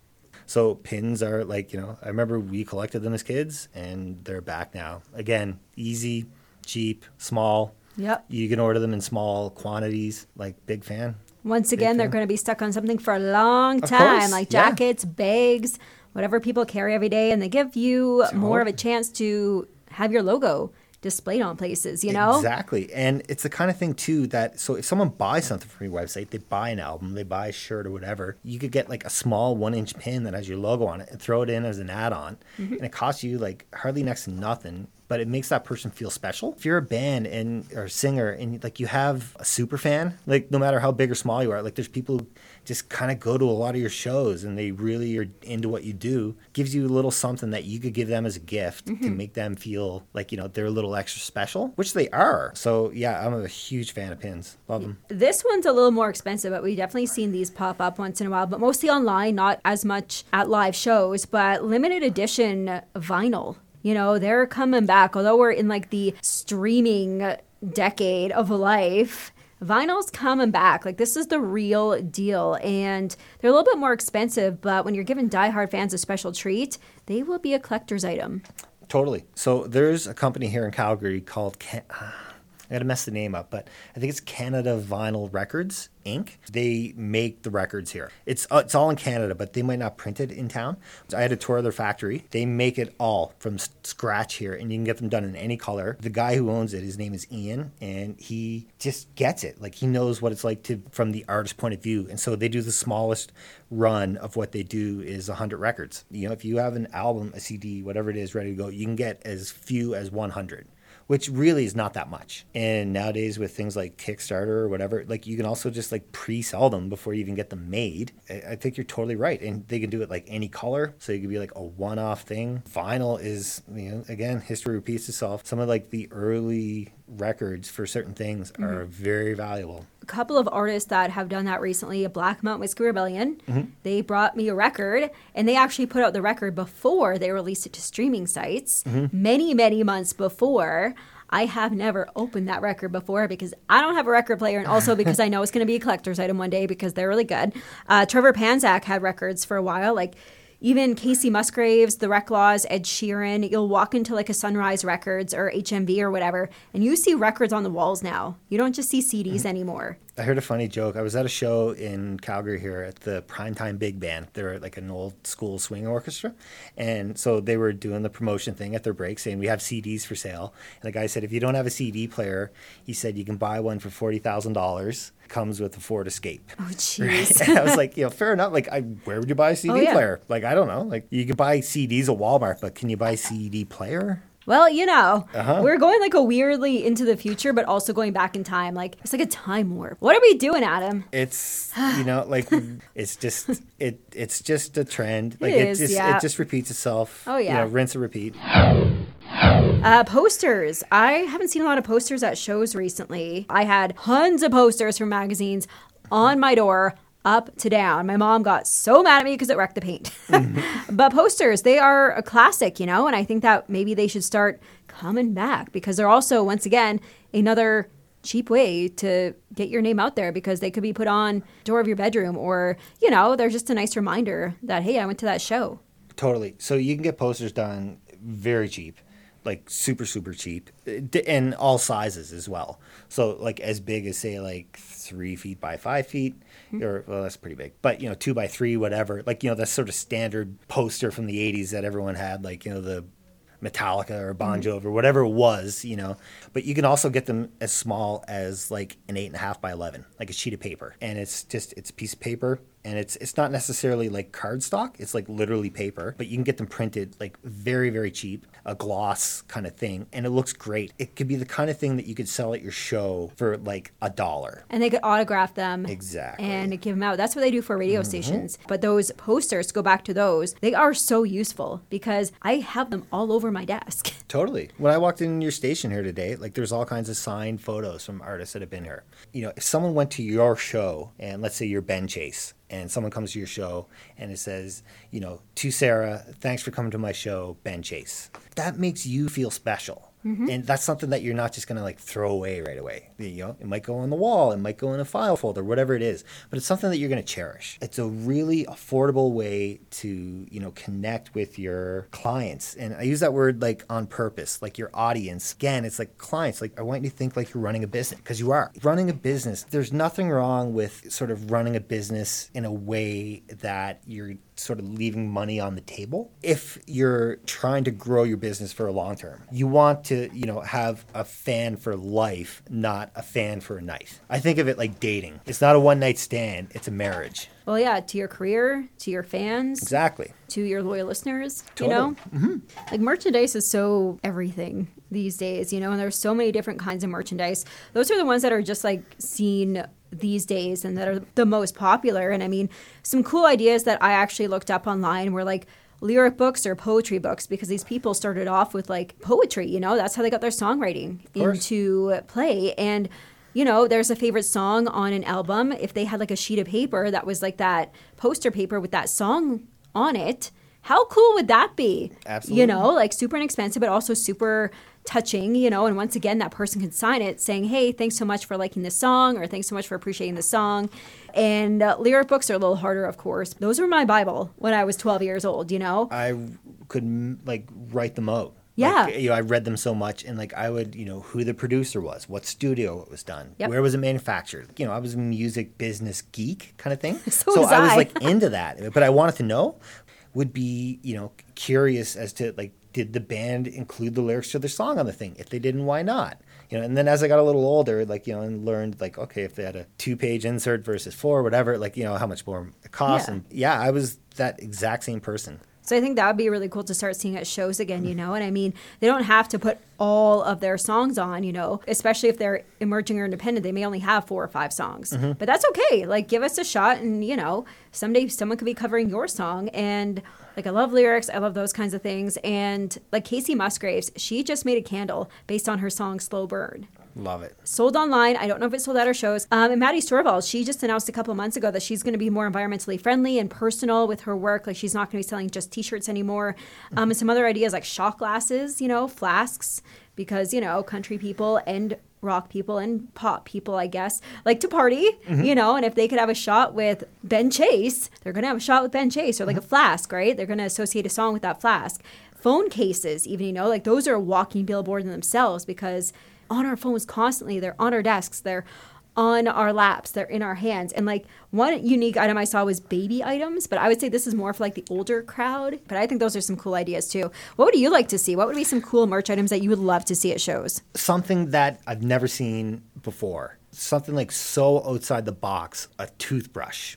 So pins are like, you know, I remember we collected them as kids and they're back now. Again, easy, cheap, small. Yep. You can order them in small quantities. Like big fan. Once again, they're fan. going to be stuck on something for a long time, like yeah. jackets, bags, whatever people carry every day, and they give you more of a chance to have your logo displayed on places. You know, Exactly. And it's the kind of thing too that so if someone buys something from your website, they buy an album, they buy a shirt or whatever, you could get like a small one inch pin that has your logo on it and throw it in as an add on. Mm-hmm. And it costs you like hardly next to nothing. But it makes that person feel special. If you're a band and or singer and like you have a super fan, like no matter how big or small you are, like there's people who just kind of go to a lot of your shows and they really are into what you do. Gives you a little something that you could give them as a gift to mm-hmm. make them feel like you know they're a little extra special, which they are. So yeah, I'm a huge fan of pins. Love them. this one's a little more expensive, but we've definitely seen these pop up once in a while, but mostly online, not as much at live shows, but limited edition vinyl. You know, they're coming back, although we're in like the streaming decade of life. Vinyl's coming back. Like, this is the real deal. And they're a little bit more expensive, but when you're giving diehard fans a special treat, they will be a collector's item. Totally. So there's a company here in Calgary called. I gotta mess the name up, but I think it's Canada Vinyl Records Inc. They make the records here. It's uh, it's all in Canada, but they might not print it in town. So I had a tour of their factory. They make it all from scratch here, and you can get them done in any color. The guy who owns it, his name is Ian, and he just gets it. Like he knows what it's like to from the artist point of view, and so they do the smallest run of what they do is 100 records. You know, if you have an album, a CD, whatever it is, ready to go, you can get as few as 100. Which really is not that much. And nowadays with things like Kickstarter or whatever, like you can also just like pre-sell them before you even get them made. I, think you're totally right, and they can do it like any color, so you could be like a one-off thing. Vinyl is, you know, again, history repeats itself. Some of like the early records for certain things mm-hmm. are very valuable. A couple of artists that have done that recently, Black Mountain Whiskey Rebellion, mm-hmm. they brought me a record and they actually put out the record before they released it to streaming sites mm-hmm. many, many months before. I have never opened that record before because I don't have a record player, and also because I know it's going to be a collector's item one day because they're really good. Uh, Trevor Panczak had records for a while, like even Kacey Musgraves, The Reklaws, Ed Sheeran. You'll walk into like a Sunrise Records or HMV or whatever, and you see records on the walls now. You don't just see CDs mm-hmm. anymore. I heard a funny joke. I was at a show in Calgary here at the Primetime Big Band. They're like an old school swing orchestra. And so they were doing the promotion thing at their break saying, We have CDs for sale. And the guy said, If you don't have a CD player, he said, you can buy one for $40,000. Comes with a Ford Escape. Oh, jeez. and I was like, you know, fair enough. Like, I, where would you buy a CD Oh, yeah. player? Like, I don't know. Like, you can buy CDs at Walmart, but can you buy a CD player? Well, you know, Uh-huh. we're going like a weirdly into the future, but also going back in time. Like it's like a time warp. What are we doing, Adam? It's you know like it's just it it's just a trend. Like It it, is, just yeah. it just repeats itself. Oh, yeah, You yeah. know, rinse and repeat. Uh, posters. I haven't seen a lot of posters at shows recently. I had tons of posters from magazines on my door. Up to down. My mom got so mad at me because it wrecked the paint. but posters, they are a classic, you know, and I think that maybe they should start coming back because they're also, once again, another cheap way to get your name out there because they could be put on door of your bedroom or, you know, they're just a nice reminder that, hey, I went to that show. Totally. So you can get posters done very cheap, like super super cheap, uh, and all sizes as well. So like as big as say like three feet by five feet, Mm-hmm. or well that's pretty big, but you know two by three whatever. Like you know that sort of standard poster from the '80s that everyone had, like you know the Metallica or Bon mm-hmm. Jovi or whatever it was, you know. But you can also get them as small as like an eight and a half by eleven, like a sheet of paper, and it's just it's a piece of paper, and it's it's not necessarily like cardstock. It's like literally paper, but you can get them printed like very very cheap, a gloss kind of thing, and it looks great. It could be the kind of thing that you could sell at your show for like a dollar. and they could autograph them Exactly. Mm-hmm. and give them out that's what they do for radio stations but those posters go back to those they are so useful because i have them all over my desk Totally. When I walked in your station here today, like there's all kinds of signed photos from artists that have been here. You know, if someone went to your show and let's say you're Ben Chase and someone comes to your show and it says, you know, to Sarah, thanks for coming to my show, Ben Chase. That makes you feel special. Mm-hmm. And that's something that you're not just going to like throw away right away. You know, it might go on the wall, it might go in a file folder, whatever it is, but it's something that you're going to cherish. It's a really affordable way to, you know, connect with your clients. And I use that word like on purpose, like your audience. Again, it's like clients. Like I want you to think like you're running a business because you are. Running a business, there's nothing wrong with sort of running a business in a way that you're sort of leaving money on the table. If you're trying to grow your business for a long term, you want to, you know, have a fan for life, not a fan for a night. I think of it like dating. It's not a one night stand, it's a marriage. well yeah to your career to your fans Exactly. to your loyal listeners Totally. you know mm-hmm. like merchandise is so everything these days you know and there's so many different kinds of merchandise those are the ones that are just like seen these days and that are the most popular and i mean some cool ideas that i actually looked up online were like lyric books or poetry books because these people started off with like poetry you know that's how they got their songwriting into play and you know, there's a favorite song on an album. If they had like a sheet of paper that was like that poster paper with that song on it, how cool would that be? Absolutely. You know, like super inexpensive, but also super touching, you know, and once again, that person can sign it saying, hey, thanks so much for liking this song, or thanks so much for appreciating the song. And uh, lyric books are a little harder, of course. Those were my Bible when I was 12 years old, you know? I could like write them out. Yeah. Like, you know, I read them so much, and like I would, you know, who the producer was, what studio it was done, Yep. where was it manufactured. You know, I was a music business geek kind of thing. So was I was I. like into that, but I wanted to know. Would be, you know, curious as to like, did the band include the lyrics to their song on the thing? If they didn't, why not? You know, and then as I got a little older, like you know, and learned like, okay, if they had a two-page insert versus four, whatever, like you know, how much more it costs, Yeah. and yeah, I was that exact same person. So I think that would be really cool to start seeing at shows again, you know? And I mean, they don't have to put all of their songs on, you know, especially if they're emerging or independent. They may only have four or five songs, Mm-hmm. but that's okay. Like, give us a shot, and, you know, someday someone could be covering your song. And, like, I love lyrics, I love those kinds of things. And, like, Kacey Musgraves, she just made a candle based on her song Slow Burn Love it. sold online. I don't know if it sold out our shows. Um, and Maddie Storvold, she just announced a couple months ago that she's going to be more environmentally friendly and personal with her work. Like she's not going to be selling just T-shirts anymore. Um, and some other ideas like shot glasses, you know, flasks, because you know, country people and rock people and pop people, I guess, like to party, you know. And if they could have a shot with Ben Chase, they're going to have a shot with Ben Chase or like a flask, right? They're going to associate a song with that flask. Phone cases, even you know, like those are a walking billboard in themselves because on our phones constantly. They're on our desks. They're on our laps. They're in our hands. And like one unique item I saw was baby items, but I would say this is more for like the older crowd. But I think those are some cool ideas too. What would you like to see? What would be some cool merch items that you would love to see at shows? Something that I've never seen before. Something like so outside the box. A toothbrush.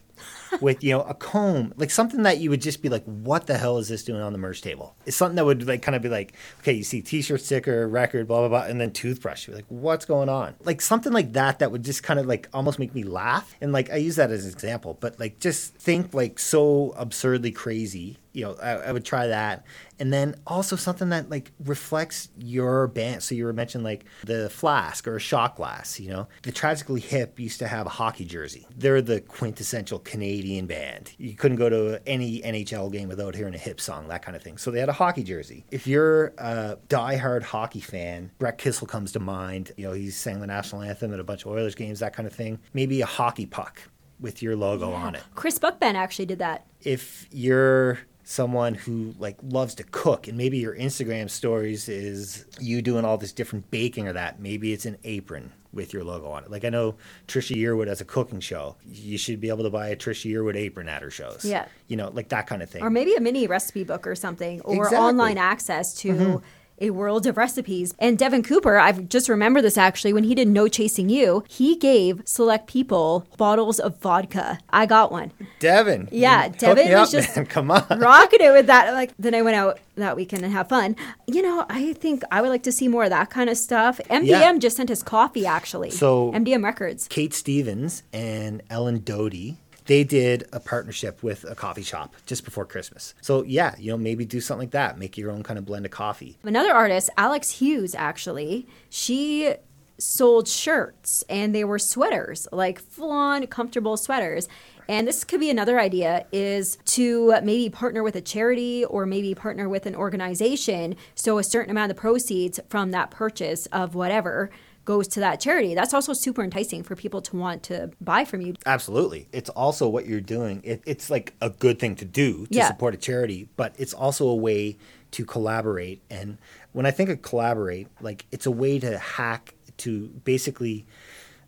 With you know a comb like something that you would just be like what the hell is this doing on the merch table it's something that would like kind of be like okay you see t-shirt sticker record blah blah blah and then toothbrush you're like what's going on like something like that that would just kind of like almost make me laugh and like i use that as an example but like just think like so absurdly crazy you know, I, I, would try that. And then also something that like reflects your band. So you were mentioning like the flask or a shot glass, you know. The Tragically Hip used to have a hockey jersey. They're the quintessential Canadian band. You couldn't go to any NHL game without hearing a hip song, that kind of thing. So they had a hockey jersey. If you're a diehard hockey fan, Brett Kissel comes to mind. You know, he sang the national anthem at a bunch of Oilers games, that kind of thing. Maybe a hockey puck with your logo yeah. on it. Chris Buckman actually did that. If you're someone who like loves to cook and maybe your Instagram stories is you doing all this different baking or that maybe it's an apron with your logo on it. Like I know Trisha Yearwood has a cooking show. You should be able to buy a Trisha Yearwood apron at her shows. Yeah. You know, like that kind of thing. Or maybe a mini recipe book or something or exactly. online access to mm-hmm a world of recipes. And Devin Cooper, I've just remember this actually, when he did No Chasing You, he gave select people bottles of vodka. I got one. Devin. Yeah, Devin was up, just man. come on. rocking it with that. Like then I went out that weekend and have fun. You know, I think I would like to see more of that kind of stuff. MDM Yeah. just sent us coffee actually. So- MDM Records. Kate Stevens and Ellen Doty, they did a partnership with a coffee shop just before Christmas. So yeah, you know, maybe do something like that. Make your own kind of blend of coffee. Another artist, Alex Hughes, actually, she sold shirts and they were sweaters, like full on comfortable sweaters. And this could be another idea is to maybe partner with a charity or maybe partner with an organization. So a certain amount of proceeds from that purchase of whatever goes to that charity. That's also super enticing for people to want to buy from you. Absolutely. It's also what you're doing. It, it's like a good thing to do to Yeah. support a charity, but it's also a way to collaborate. And when I think of collaborate, like it's a way to hack to basically,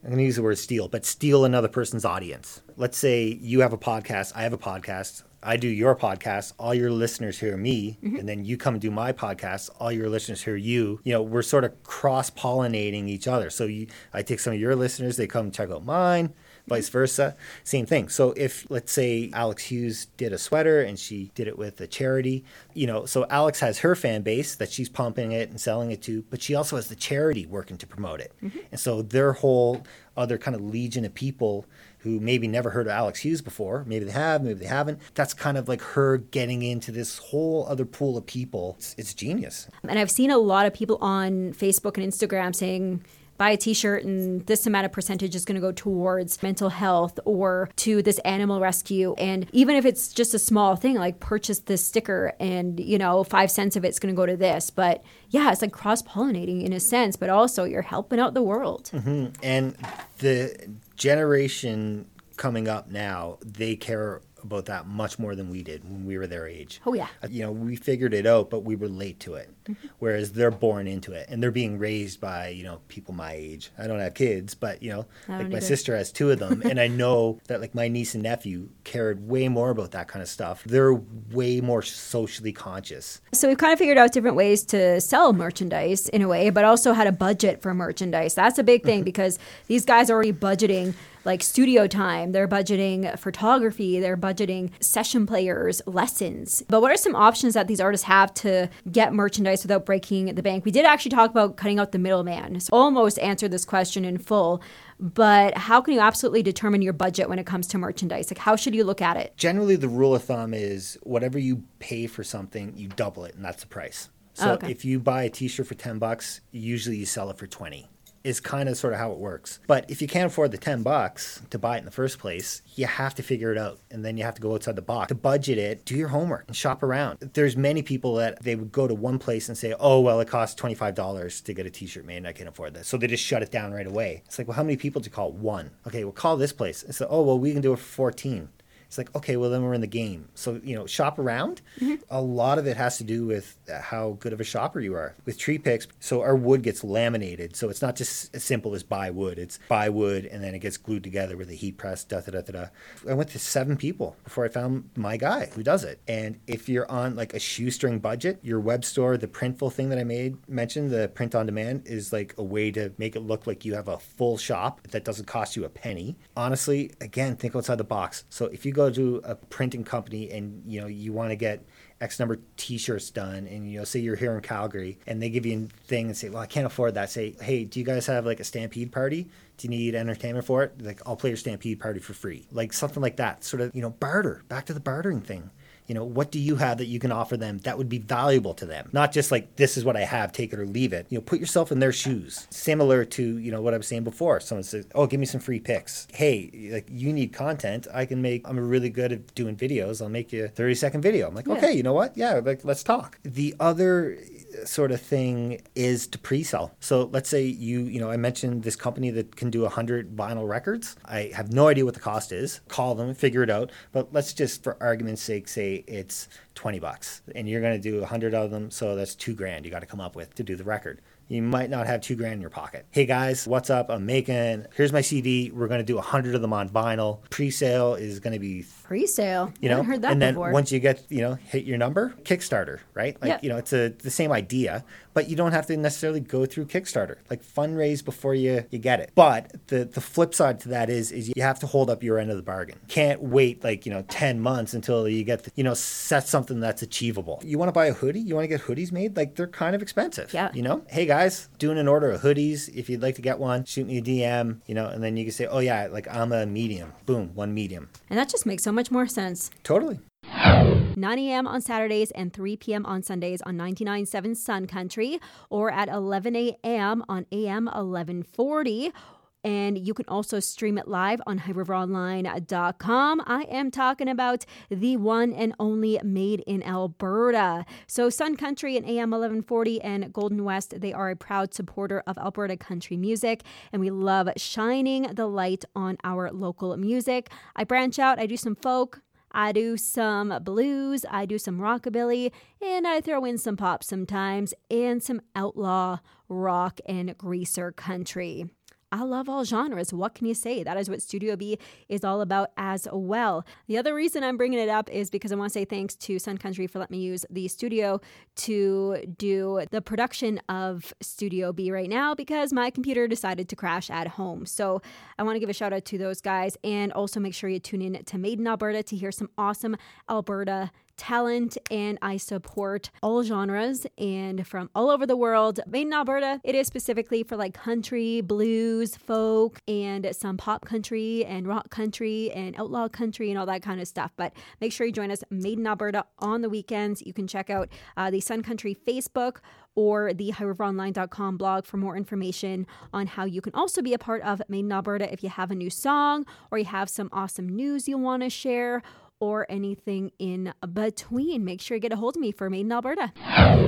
I'm going to use the word steal, but steal another person's audience. Let's say you have a podcast, I have a podcast. I do your podcast, all your listeners hear me, mm-hmm. and then you come and do my podcast, all your listeners hear you. You know, we're sort of cross pollinating each other. So you, I take some of your listeners, they come check out mine, mm-hmm. vice versa. Same thing. So if, let's say, Alex Hughes did a sweater and she did it with a charity, you know, so Alex has her fan base that she's pumping it and selling it to, but she also has the charity working to promote it. Mm-hmm. And so their whole other kind of legion of people who maybe never heard of Alex Hughes before. Maybe they have, maybe they haven't. That's kind of like her getting into this whole other pool of people. It's, it's genius. And I've seen a lot of people on Facebook and Instagram saying, buy a t-shirt and this amount of percentage is going to go towards mental health or to this animal rescue and even if it's just a small thing like purchase this sticker and you know 5 cents of it's going to go to this but yeah it's like cross-pollinating in a sense but also you're helping out the world mm-hmm. And the generation coming up now, they care about that much more than we did when we were their age. oh yeah Uh, You know, we figured it out, but we were late to it. Whereas they're born into it and they're being raised by, you know, people my age. I don't have kids, but, you know, like don't my either. sister has two of them. and I know that, like, my niece and nephew cared way more about that kind of stuff. They're way more socially conscious. So we've kind of figured out different ways to sell merchandise in a way, but also how to budget for merchandise. That's a big thing because these guys are already budgeting like studio time, they're budgeting photography, they're budgeting session players, lessons. But what are some options that these artists have to get merchandise without breaking the bank? We did actually talk about cutting out the middleman. So almost answered this question in full but how can you absolutely determine your budget when it comes to merchandise? Like, how should you look at it? Generally, the rule of thumb is whatever you pay for something, you double it, and that's the price. So Oh, okay. if you buy a T-shirt for ten bucks, usually you sell it for twenty. Is kind of sort of how it works. But if you can't afford the ten bucks to buy it in the first place, you have to figure it out, and then you have to go outside the box to budget it. Do your homework and shop around. There's many people that they would go to one place and say, "Oh well, it costs twenty five dollars to get a T-shirt made, and I can't afford that." So they just shut it down right away. It's like, well, how many people do you call? One. Okay, well, call this place. It's like, oh well, we can do it for fourteen. It's like, okay, well, then we're in the game. So, you know, shop around. Mm-hmm. A lot of it has to do with how good of a shopper you are. With tree picks, so our wood gets laminated. So it's not just as simple as buy wood. It's buy wood and then it gets glued together with a heat press, da da da da da. I went to seven people before I found my guy who does it. And if you're on like a shoestring budget, your web store, the Printful thing that I made mentioned, the print on demand, is like a way to make it look like you have a full shop that doesn't cost you a penny. Honestly, again, think outside the box. So if you go to a printing company and you know you want to get X number T-shirts done, and you know, say you're here in Calgary, and they give you a thing and say, "Well, I can't afford that." Say, "Hey, do you guys have like a stampede party? Do you need entertainment for it? Like, I'll play your stampede party for free." Like something like that. Sort of, you know, barter. Back to the bartering thing. You know, what do you have that you can offer them that would be valuable to them? Not just like this is what I have, take it or leave it. You know, put yourself in their shoes. Similar to you know what I was saying before. Someone says, "Oh, give me some free pics." Hey, like you need content. I can make. I'm really good at doing videos. I'll make you a 30 second video. I'm like, Yeah. okay, you know what? Yeah, like let's talk. The other sort of thing is to pre-sell. So let's say you, you know, I mentioned this company that can do 100 vinyl records. I have no idea what the cost is. Call them, figure it out. But let's just, for argument's sake, say it's 20 bucks, and you're going to do 100 of them. So that's two grand you got to come up with to do the record. You might not have two grand in your pocket. Hey guys, what's up? I'm making. Here's my CD. We're going to do a 100 of them on vinyl. Pre-sale is going to be Pre-sale. you know heard that and then before. once you get you know hit your number kickstarter right like Yep. you know it's a the same idea but you don't have to necessarily go through kickstarter like fundraise before you you get it but the the flip side to that is is you have to hold up your end of the bargain can't wait like you know 10 months until you get the, you know set something that's achievable you want to buy a hoodie you want to get hoodies made like they're kind of expensive Yeah. you know hey guys doing an order of hoodies if you'd like to get one shoot me a dm you know and then you can say oh yeah like i'm a medium boom one medium and that just makes so much more sense. totally 9 a.m. on Saturdays and 3 p.m. on Sundays on 99.7 Sun Country or at 11 a.m. on AM 1140. And you can also stream it live on highriveronline.com. I am talking about the one and only Made in Alberta. So, Sun Country and AM 1140 and Golden West, they are a proud supporter of Alberta country music, and we love shining the light on our local music. I branch out, I do some folk, I do some blues, I do some rockabilly, and I throw in some pop sometimes, and some outlaw rock and greaser country. I love all genres. What can you say? That is what Studio B is all about as well. The other reason I'm bringing it up is because I want to say thanks to Sun Country for letting me use the studio to do the production of Studio B right now because my computer decided to crash at home. So I want to give a shout out to those guys and also make sure you tune in to Made in Alberta to hear some awesome Alberta talent and I support all genres and from all over the world. Made in Alberta, it is specifically for like country, blues, folk, and some pop country and rock country and outlaw country and all that kind of stuff. But make sure you join us Made in Alberta on the weekends. You can check out uh, the Sun Country Facebook or the highriveronline.com blog for more information on how you can also be a part of Made in Alberta if you have a new song or you have some awesome news you want to share or anything in between. Make sure you get a hold of me for Made in Alberta.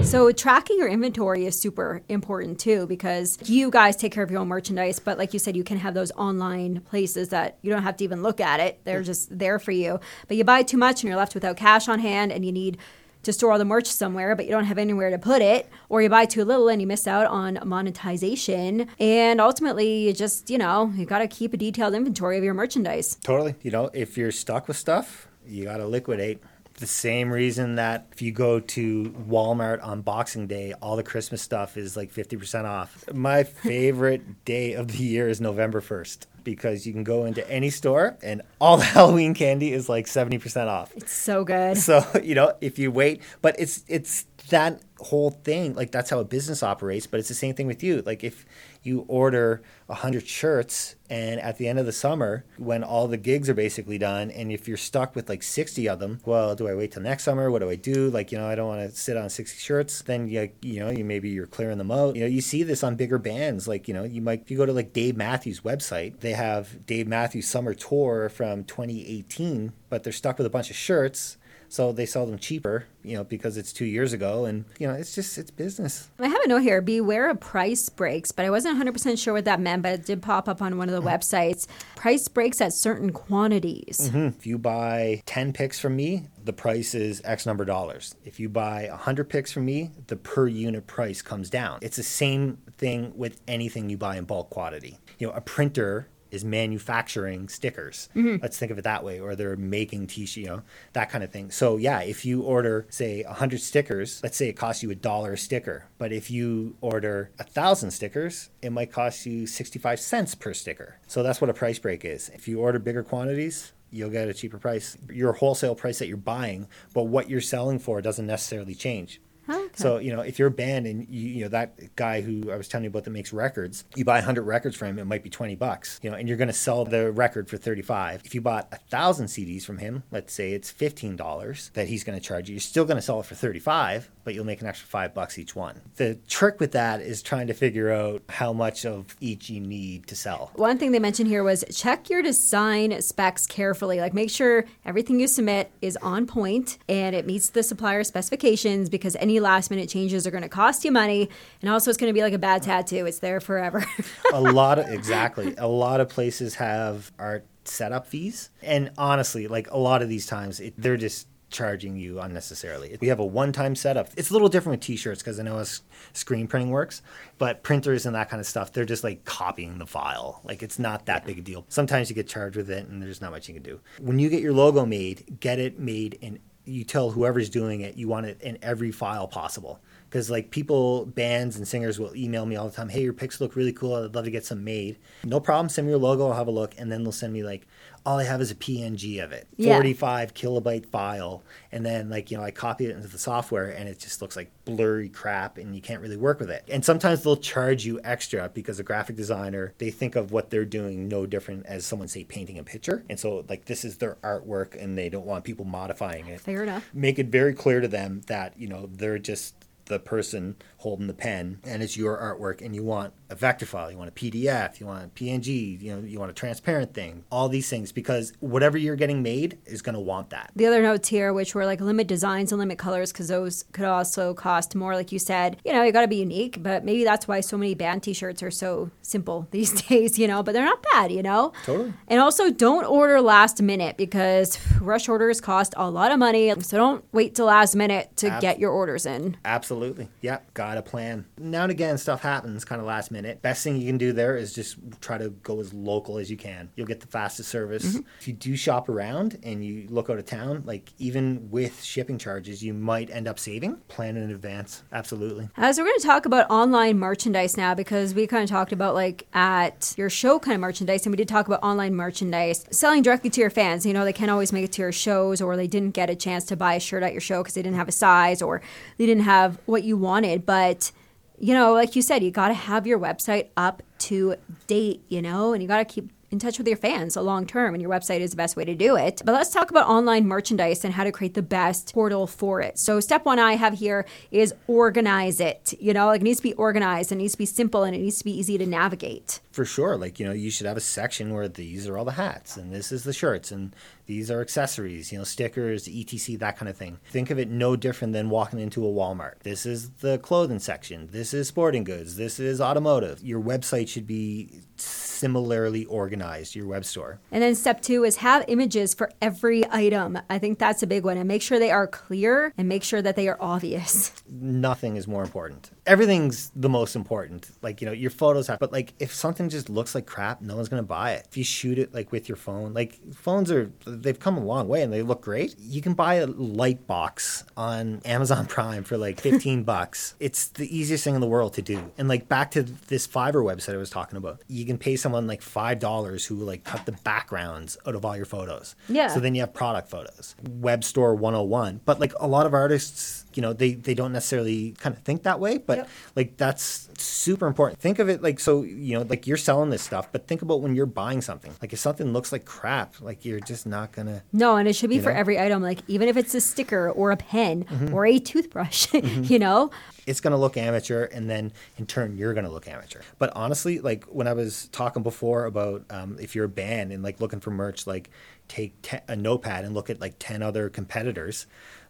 So, tracking your inventory is super important too because you guys take care of your own merchandise, but like you said, you can have those online places that you don't have to even look at it. They're just there for you. But you buy too much and you're left without cash on hand and you need to store all the merch somewhere, but you don't have anywhere to put it, or you buy too little and you miss out on monetization. And ultimately, you just, you know, you got to keep a detailed inventory of your merchandise. Totally. You know, if you're stuck with stuff, you got to liquidate. the same reason that if you go to Walmart on Boxing Day, all the Christmas stuff is like 50% off. My favorite day of the year is November 1st because you can go into any store and all the Halloween candy is like 70% off. It's so good. So, you know, if you wait, but it's it's that whole thing, like that's how a business operates, but it's the same thing with you. Like if you order 100 shirts and at the end of the summer when all the gigs are basically done and if you're stuck with like 60 of them well do i wait till next summer? What do i do? Like you know i don't want to sit on 60 shirts. Then you, you know you maybe you're clearing them out. You know you see this on bigger bands. Like you know you might you go to like dave matthews website they have dave matthews summer tour from 2018 but they're stuck with a bunch of shirts so they sell them cheaper, you know, because it's two years ago, and you know, it's just it's business. I have a note here: beware of price breaks, but I wasn't 100 percent sure what that meant, but it did pop up on one of the mm-hmm. websites. Price breaks at certain quantities. Mm-hmm. If you buy 10 picks from me, the price is X number of dollars. If you buy 100 picks from me, the per unit price comes down. It's the same thing with anything you buy in bulk quantity. You know, a printer is manufacturing stickers. Mm-hmm. Let's think of it that way, or they're making t-shirt, you know, that kind of thing. So yeah, if you order say hundred stickers, let's say it costs you a dollar a sticker, but if you order a thousand stickers, it might cost you sixty-five cents per sticker. So that's what a price break is. If you order bigger quantities, you'll get a cheaper price. Your wholesale price that you're buying, but what you're selling for doesn't necessarily change. Oh, okay. So you know, if you're a band and you, you know that guy who I was telling you about that makes records, you buy 100 records from him, it might be 20 bucks. You know, and you're going to sell the record for 35. If you bought a thousand CDs from him, let's say it's 15 dollars that he's going to charge you, you're still going to sell it for 35, but you'll make an extra five bucks each one. The trick with that is trying to figure out how much of each you need to sell. One thing they mentioned here was check your design specs carefully. Like make sure everything you submit is on point and it meets the supplier specifications because any last minute changes are going to cost you money. And also, it's going to be like a bad tattoo, it's there forever. a lot of, exactly. A lot of places have art setup fees. And honestly, like a lot of these times, it, they're just charging you unnecessarily. We have a one-time setup. It's a little different with t-shirts because I know how screen printing works, but printers and that kind of stuff, they're just like copying the file. Like it's not that big a deal. Sometimes you get charged with it and there's not much you can do. When you get your logo made, get it made in you tell whoever's doing it you want it in every file possible. Because like people bands and singers will email me all the time hey your picks look really cool. I'd love to get some made. No problem. Send me your logo. I'll have a look. And then they'll send me like all I have is a PNG of it, yeah. 45 kilobyte file. And then, like, you know, I copy it into the software and it just looks like blurry crap and you can't really work with it. And sometimes they'll charge you extra because a graphic designer, they think of what they're doing no different as someone, say, painting a picture. And so, like, this is their artwork and they don't want people modifying it. Fair enough. Make it very clear to them that, you know, they're just the person holding the pen and it's your artwork and you want a vector file, you want a PDF, you want a PNG, you know, you want a transparent thing, all these things because whatever you're getting made is going to want that. The other notes here, which were like limit designs and limit colors, because those could also cost more. Like you said, you know, you got to be unique, but maybe that's why so many band T-shirts are so simple these days, you know. But they're not bad, you know. Totally. And also, don't order last minute because rush orders cost a lot of money. So don't wait till last minute to Ab- get your orders in. Absolutely. Yeah, got a plan. Now and again, stuff happens kind of last minute. Best thing you can do there is just try to go as local as you can. You'll get the fastest service. Mm-hmm. If you do shop around and you look out of town, like even with shipping charges, you might end up saving. Plan in advance. Absolutely. As we're going to talk about online merchandise now, because we kind of talked about like at your show kind of merchandise, and we did talk about online merchandise selling directly to your fans. You know, they can't always make it to your shows, or they didn't get a chance to buy a shirt at your show because they didn't have a size, or they didn't have what you wanted. But you know, like you said, you got to have your website up to date, you know, and you got to keep in touch with your fans long term, and your website is the best way to do it. But let's talk about online merchandise and how to create the best portal for it. So, step one I have here is organize it. You know, like it needs to be organized, it needs to be simple, and it needs to be easy to navigate. For sure. Like, you know, you should have a section where these are all the hats, and this is the shirts, and these are accessories, you know, stickers, etc., that kind of thing. Think of it no different than walking into a Walmart. This is the clothing section. This is sporting goods. This is automotive. Your website should be similarly organized, your web store. And then step two is have images for every item. I think that's a big one. And make sure they are clear and make sure that they are obvious. Nothing is more important everything's the most important. Like, you know, your photos have, but like if something just looks like crap, no one's going to buy it. If you shoot it like with your phone, like phones are, they've come a long way and they look great. You can buy a light box on Amazon Prime for like 15 bucks. It's the easiest thing in the world to do. And like back to this Fiverr website I was talking about, you can pay someone like $5 who like cut the backgrounds out of all your photos. Yeah. So then you have product photos. Web store 101. But like a lot of artists, you know, they, they don't necessarily kind of think that way, but Yep. like that's super important. Think of it like so, you know, like you're selling this stuff, but think about when you're buying something. Like if something looks like crap, like you're just not gonna No, and it should be for know? every item. Like even if it's a sticker or a pen Mm-hmm. or a toothbrush, you know. it's to look amateur and then in turn you're to look amateur but honestly like when i was talking before about um, if you're a band and like looking for merch like take te- a notepad and look at like 10 other competitors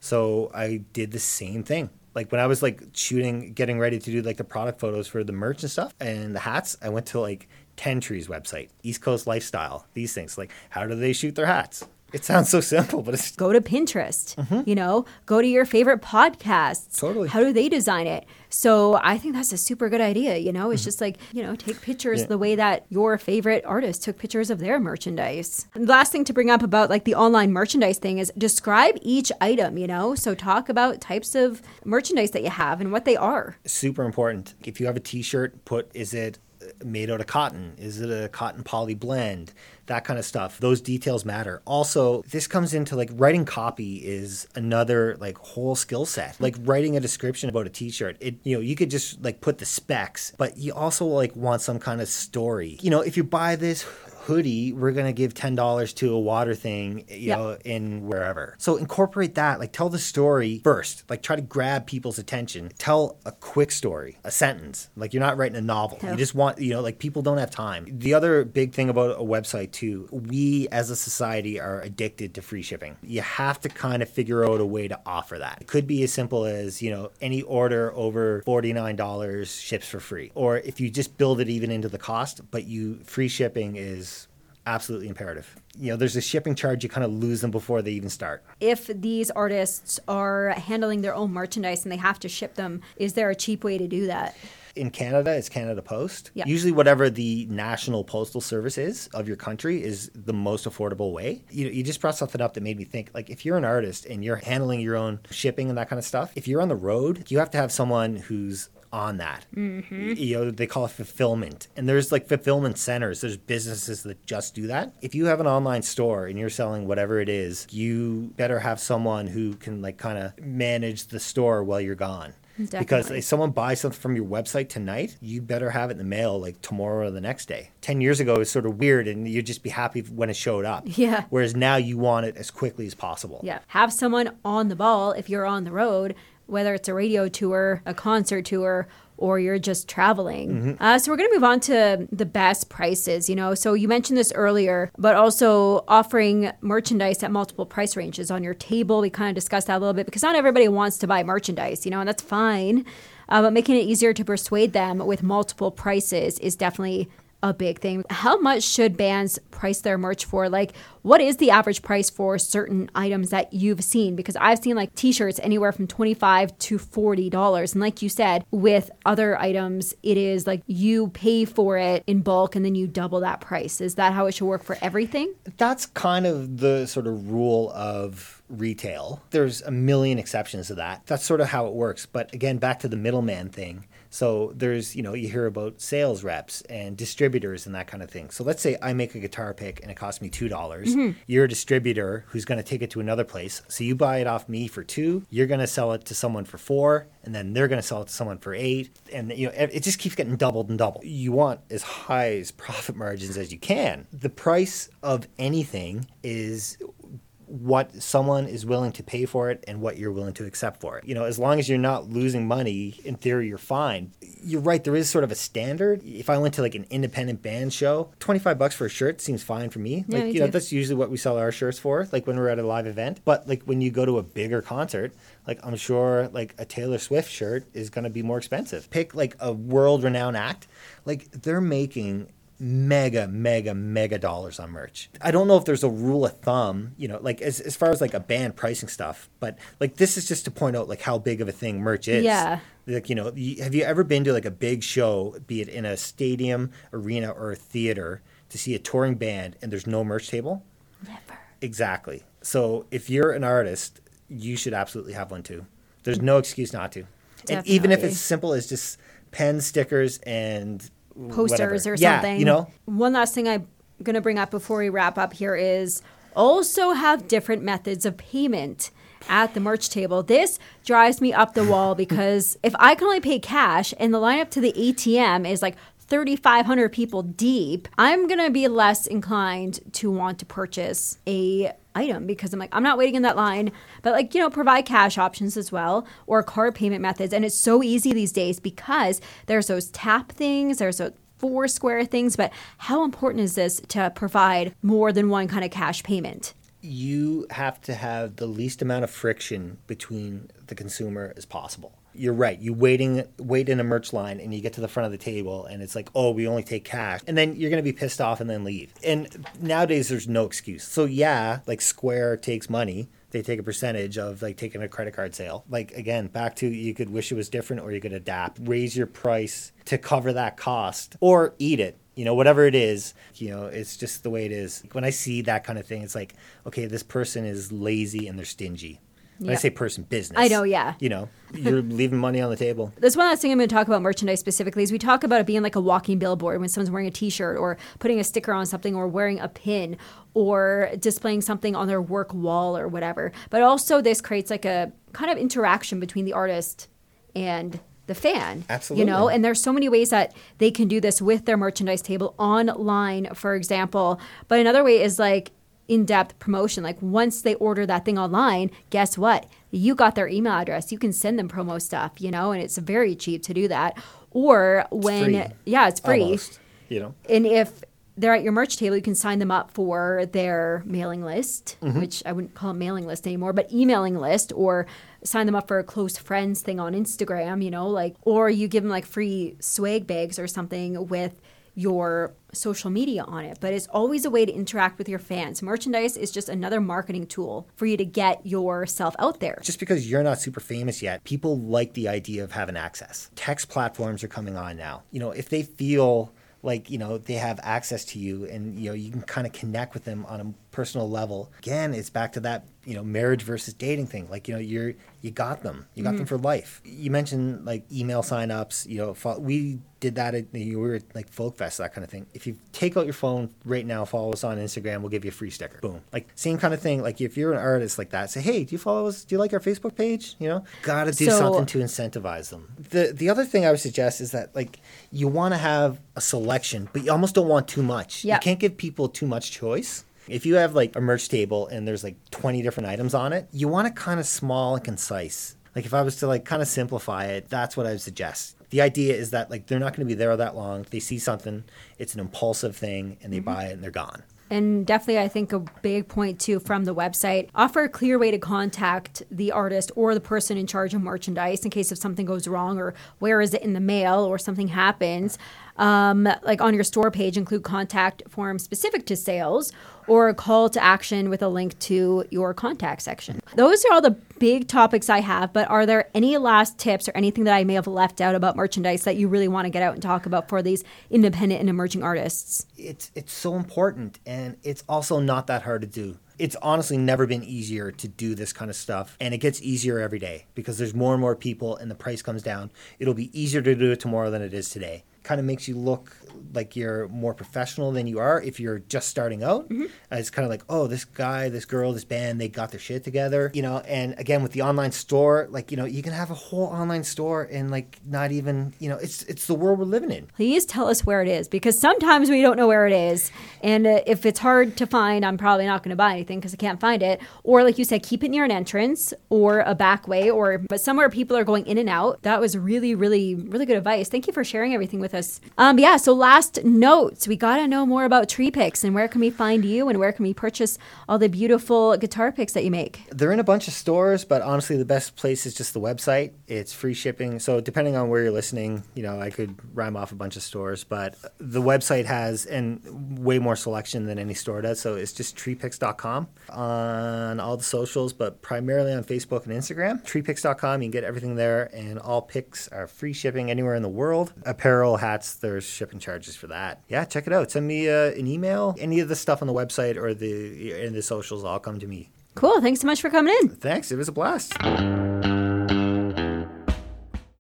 so i did the same thing. Like when i was like shooting getting ready to do like the product photos for the merch and stuff and the hats i went to like 10 trees website east coast lifestyle these things. Like how do they shoot their hats it sounds so simple but it's Go to Pinterest, you know, go to your favorite podcasts. Mm-hmm. Totally. How do they design it? So I think that's a super good idea. You know, it's just like, you know, take pictures Mm-hmm. Yeah. the way that your favorite artist took pictures of their merchandise. And the last thing to bring up about like the online merchandise thing is describe each item, you know? So talk about types of merchandise that you have and what they are. super important. If you have a t-shirt, put is it made out of cotton? Is it a cotton poly blend? That kind of stuff. Those details matter. Also, this comes into like writing copy is another like whole skill set. Like writing a description about a t-shirt. It you know, you could just like put the specs, but you also like want some kind of story. You know, if you buy this hoodie, we're gonna give ten dollars to a water thing, you Yeah. know, in wherever. So incorporate that. Like tell the story first. Like try to grab people's attention. Tell a quick story, a sentence. Like you're not writing a novel. You just want, you know, like people don't have time. The other big thing about a website too, we as a society are addicted to free shipping. You have to kind of figure out a way to offer that. It could be as simple as, you know, any order over $49 ships for free. Or if you just build it even into the cost, but you free shipping is absolutely imperative. You know, there's a shipping charge, you kind of lose them before they even start. If these artists are handling their own merchandise and they have to ship them, is there a cheap way to do that? in Canada, it's Canada Post. Yeah. Usually, whatever the national postal service is of your country is the most affordable way. You, you just brought something up that made me think like, if you're an artist and you're handling your own shipping and that kind of stuff, if you're on the road, you have to have someone who's on that. Mm-hmm. You know, they call it fulfillment. And there's like fulfillment centers, there's businesses that just do that. If you have an online store and you're selling whatever it is, you better have someone who can like kind of manage the store while you're gone. Because if someone buys something from your website tonight, you better have it in the mail like tomorrow or the next day. 10 years ago, it was sort of weird and you'd just be happy when it showed up. Yeah. Whereas now you want it as quickly as possible. Yeah. Have someone on the ball if you're on the road, whether it's a radio tour, a concert tour, or you're just traveling. Uh, so we're going to move on to the best prices, you know. So you mentioned this earlier, but also offering merchandise at multiple price ranges on your table. We kind of discussed that a little bit because not everybody wants to buy merchandise, you know, and that's fine. Uh, but making it easier to persuade them with multiple prices is definitely a big thing. How much should bands price their merch for? Like, what is the average price for certain items that you've seen? Because I've seen like t-shirts anywhere from 25 to $40. And like you said, with other items, it is like you pay for it in bulk and then you double that price. Is that how it should work for everything? That's kind of the sort of rule of retail. There's a million exceptions to that. That's sort of how it works. But again, back to the middleman thing. So there's, you know, you hear about sales reps and distributors and that kind of thing. So let's say I make a guitar pick and it costs me $2. dollars mm-hmm. You're a distributor who's going to take it to another place. So you buy it off me for 2, you're going to sell it to someone for 4, and then they're going to sell it to someone for 8, and you know, it just keeps getting doubled and doubled. You want as high as profit margins as you can. The price of anything is what someone is willing to pay for it and what you're willing to accept for it. You know, as long as you're not losing money, in theory, you're fine. You're right, there is sort of a standard. If I went to like an independent band show, 25 bucks for a shirt seems fine for me. Yeah, like, me you know, too. that's usually what we sell our shirts for, like when we're at a live event. But like when you go to a bigger concert, like I'm sure like a Taylor Swift shirt is going to be more expensive. Pick like a world renowned act, like they're making mega, mega, mega dollars on merch. I don't know if there's a rule of thumb, you know, like as, as far as like a band pricing stuff, but like this is just to point out like how big of a thing merch is. Yeah. Like, you know, have you ever been to like a big show, be it in a stadium, arena, or a theater, to see a touring band and there's no merch table? Never. Exactly. So if you're an artist, you should absolutely have one too. There's no excuse not to. Definitely. And even if it's simple as just pens, stickers, and posters whatever. or yeah, something. You know, One last thing I'm going to bring up before we wrap up here is also have different methods of payment at the merch table. This drives me up the wall because if I can only pay cash and the lineup to the ATM is like 3,500 people deep, I'm going to be less inclined to want to purchase a item because I'm like, I'm not waiting in that line. But like, you know, provide cash options as well or card payment methods. And it's so easy these days because there's those tap things, there's those four square things. But how important is this to provide more than one kind of cash payment? you have to have the least amount of friction between the consumer as possible. You're right. You waiting wait in a merch line and you get to the front of the table and it's like, "Oh, we only take cash." And then you're to be pissed off and then leave. And nowadays there's no excuse. So yeah, like Square takes money. They take a percentage of like taking a credit card sale. Like again, back to you could wish it was different or you could adapt. Raise your price to cover that cost or eat it you know whatever it is you know it's just the way it is when i see that kind of thing it's like okay this person is lazy and they're stingy when i say person business I know, yeah. you know you're leaving money on the table That's one last thing I'm going to talk about merchandise specifically is we talk about it being like a walking billboard when someone's wearing a t-shirt or putting a sticker on something or wearing a pin or displaying something on their work wall or whatever. But also this creates like a kind of interaction between the artist and the fan. Absolutely. You know, and there's so many ways that they can do this with their merchandise table online, for example. But another way is like in-depth promotion. Like once they order that thing online, guess what? You got their email address. You can send them promo stuff, you know, and it's very cheap to do that. Or when free. yeah, it's free. almost you know And if they're at your merch table, you can sign them up for their mailing list, Mm-hmm. which I wouldn't call it mailing list anymore, but emailing list, or sign them up for a close friends thing on Instagram, you know, like, or you give them like free swag bags or something with your social media on it. But it's always a way to interact with your fans. Merchandise is just another marketing tool for you to get yourself out there. just because you're not super famous yet, people like the idea of having access. Text platforms are coming on now. You know, if they feel like, you know, they have access to you and, you know, you can kind of connect with them on a personal level. Again, it's back to that, you know, marriage versus dating thing. Like, you know, you're, you got them. You got them mm-hmm. for life. You mentioned like email signups, you know, fo- we did that at, you know, we were at like Folk Fest, that kind of thing. If you take out your phone right now, follow us on Instagram, we'll give you a free sticker. Boom. Like same kind of thing. Like if you're an artist like that, say, hey, do you follow us? Do you like our Facebook page? You know, gotta do So- something to incentivize them. The the other thing I would suggest is that like you want to have a selection, but you almost don't want too much. Yeah. You can't give people too much choice. If you have like a merch table and there's like 20 different items on it, you want it kind of small and concise. Like if I was to like kind of simplify it, that's what I would suggest. The idea is that like they're not going to be there that long. They see something, it's an impulsive thing, and they mm-hmm. buy it and they're gone. And definitely, I think a big point too from the website offer a clear way to contact the artist or the person in charge of merchandise in case if something goes wrong or where is it in the mail or something happens. Um, like on your store page, include contact form specific to sales or a call to action with a link to your contact section. Those are all the big topics I have, but are there any last tips or anything that I may have left out about merchandise that you really want to get out and talk about for these independent and emerging artists? it's it's so important and it's also not that hard to do. It's honestly never been easier to do this kind of stuff and it gets easier every day because there's more and more people and the price comes down. It'll be easier to do it tomorrow than it is today. Kind of makes you look like you're more professional than you are if you're just starting out. Uh, It's kind of like, oh, this guy, this girl, this band, they got their shit together, you know. And again, with the online store, like you know, you can have a whole online store and like not even, you know, it's it's the world we're living in. please tell us where it is because sometimes we don't know where it is and uh, if it's hard to find i'm probably not going to buy anything because i can't find it or like you said keep it near an entrance or a back way or but somewhere people are going in and out that was really really really good advice thank you for sharing everything with us. Um, yeah. So last notes, we got to know more about Tree Picks and where can we find you and where can we purchase all the beautiful guitar picks that you make. They're in a bunch of stores, but honestly, the best place is just the website. It's free shipping. So depending on where you're listening, you know, I could rhyme off a bunch of stores, but the website has and way more selection than any store does. So it's just treepicks.com on all the socials, but primarily on Facebook and Instagram. Treepicks.com, you can get everything there, and all picks are free shipping anywhere in the world. Apparel, hats, there's shipping charges for that. Yeah, check it out. Send me uh, an email. Any of the stuff on the website or the in the socials all come to me. Cool. Thanks so much for coming in. Thanks. It was a blast.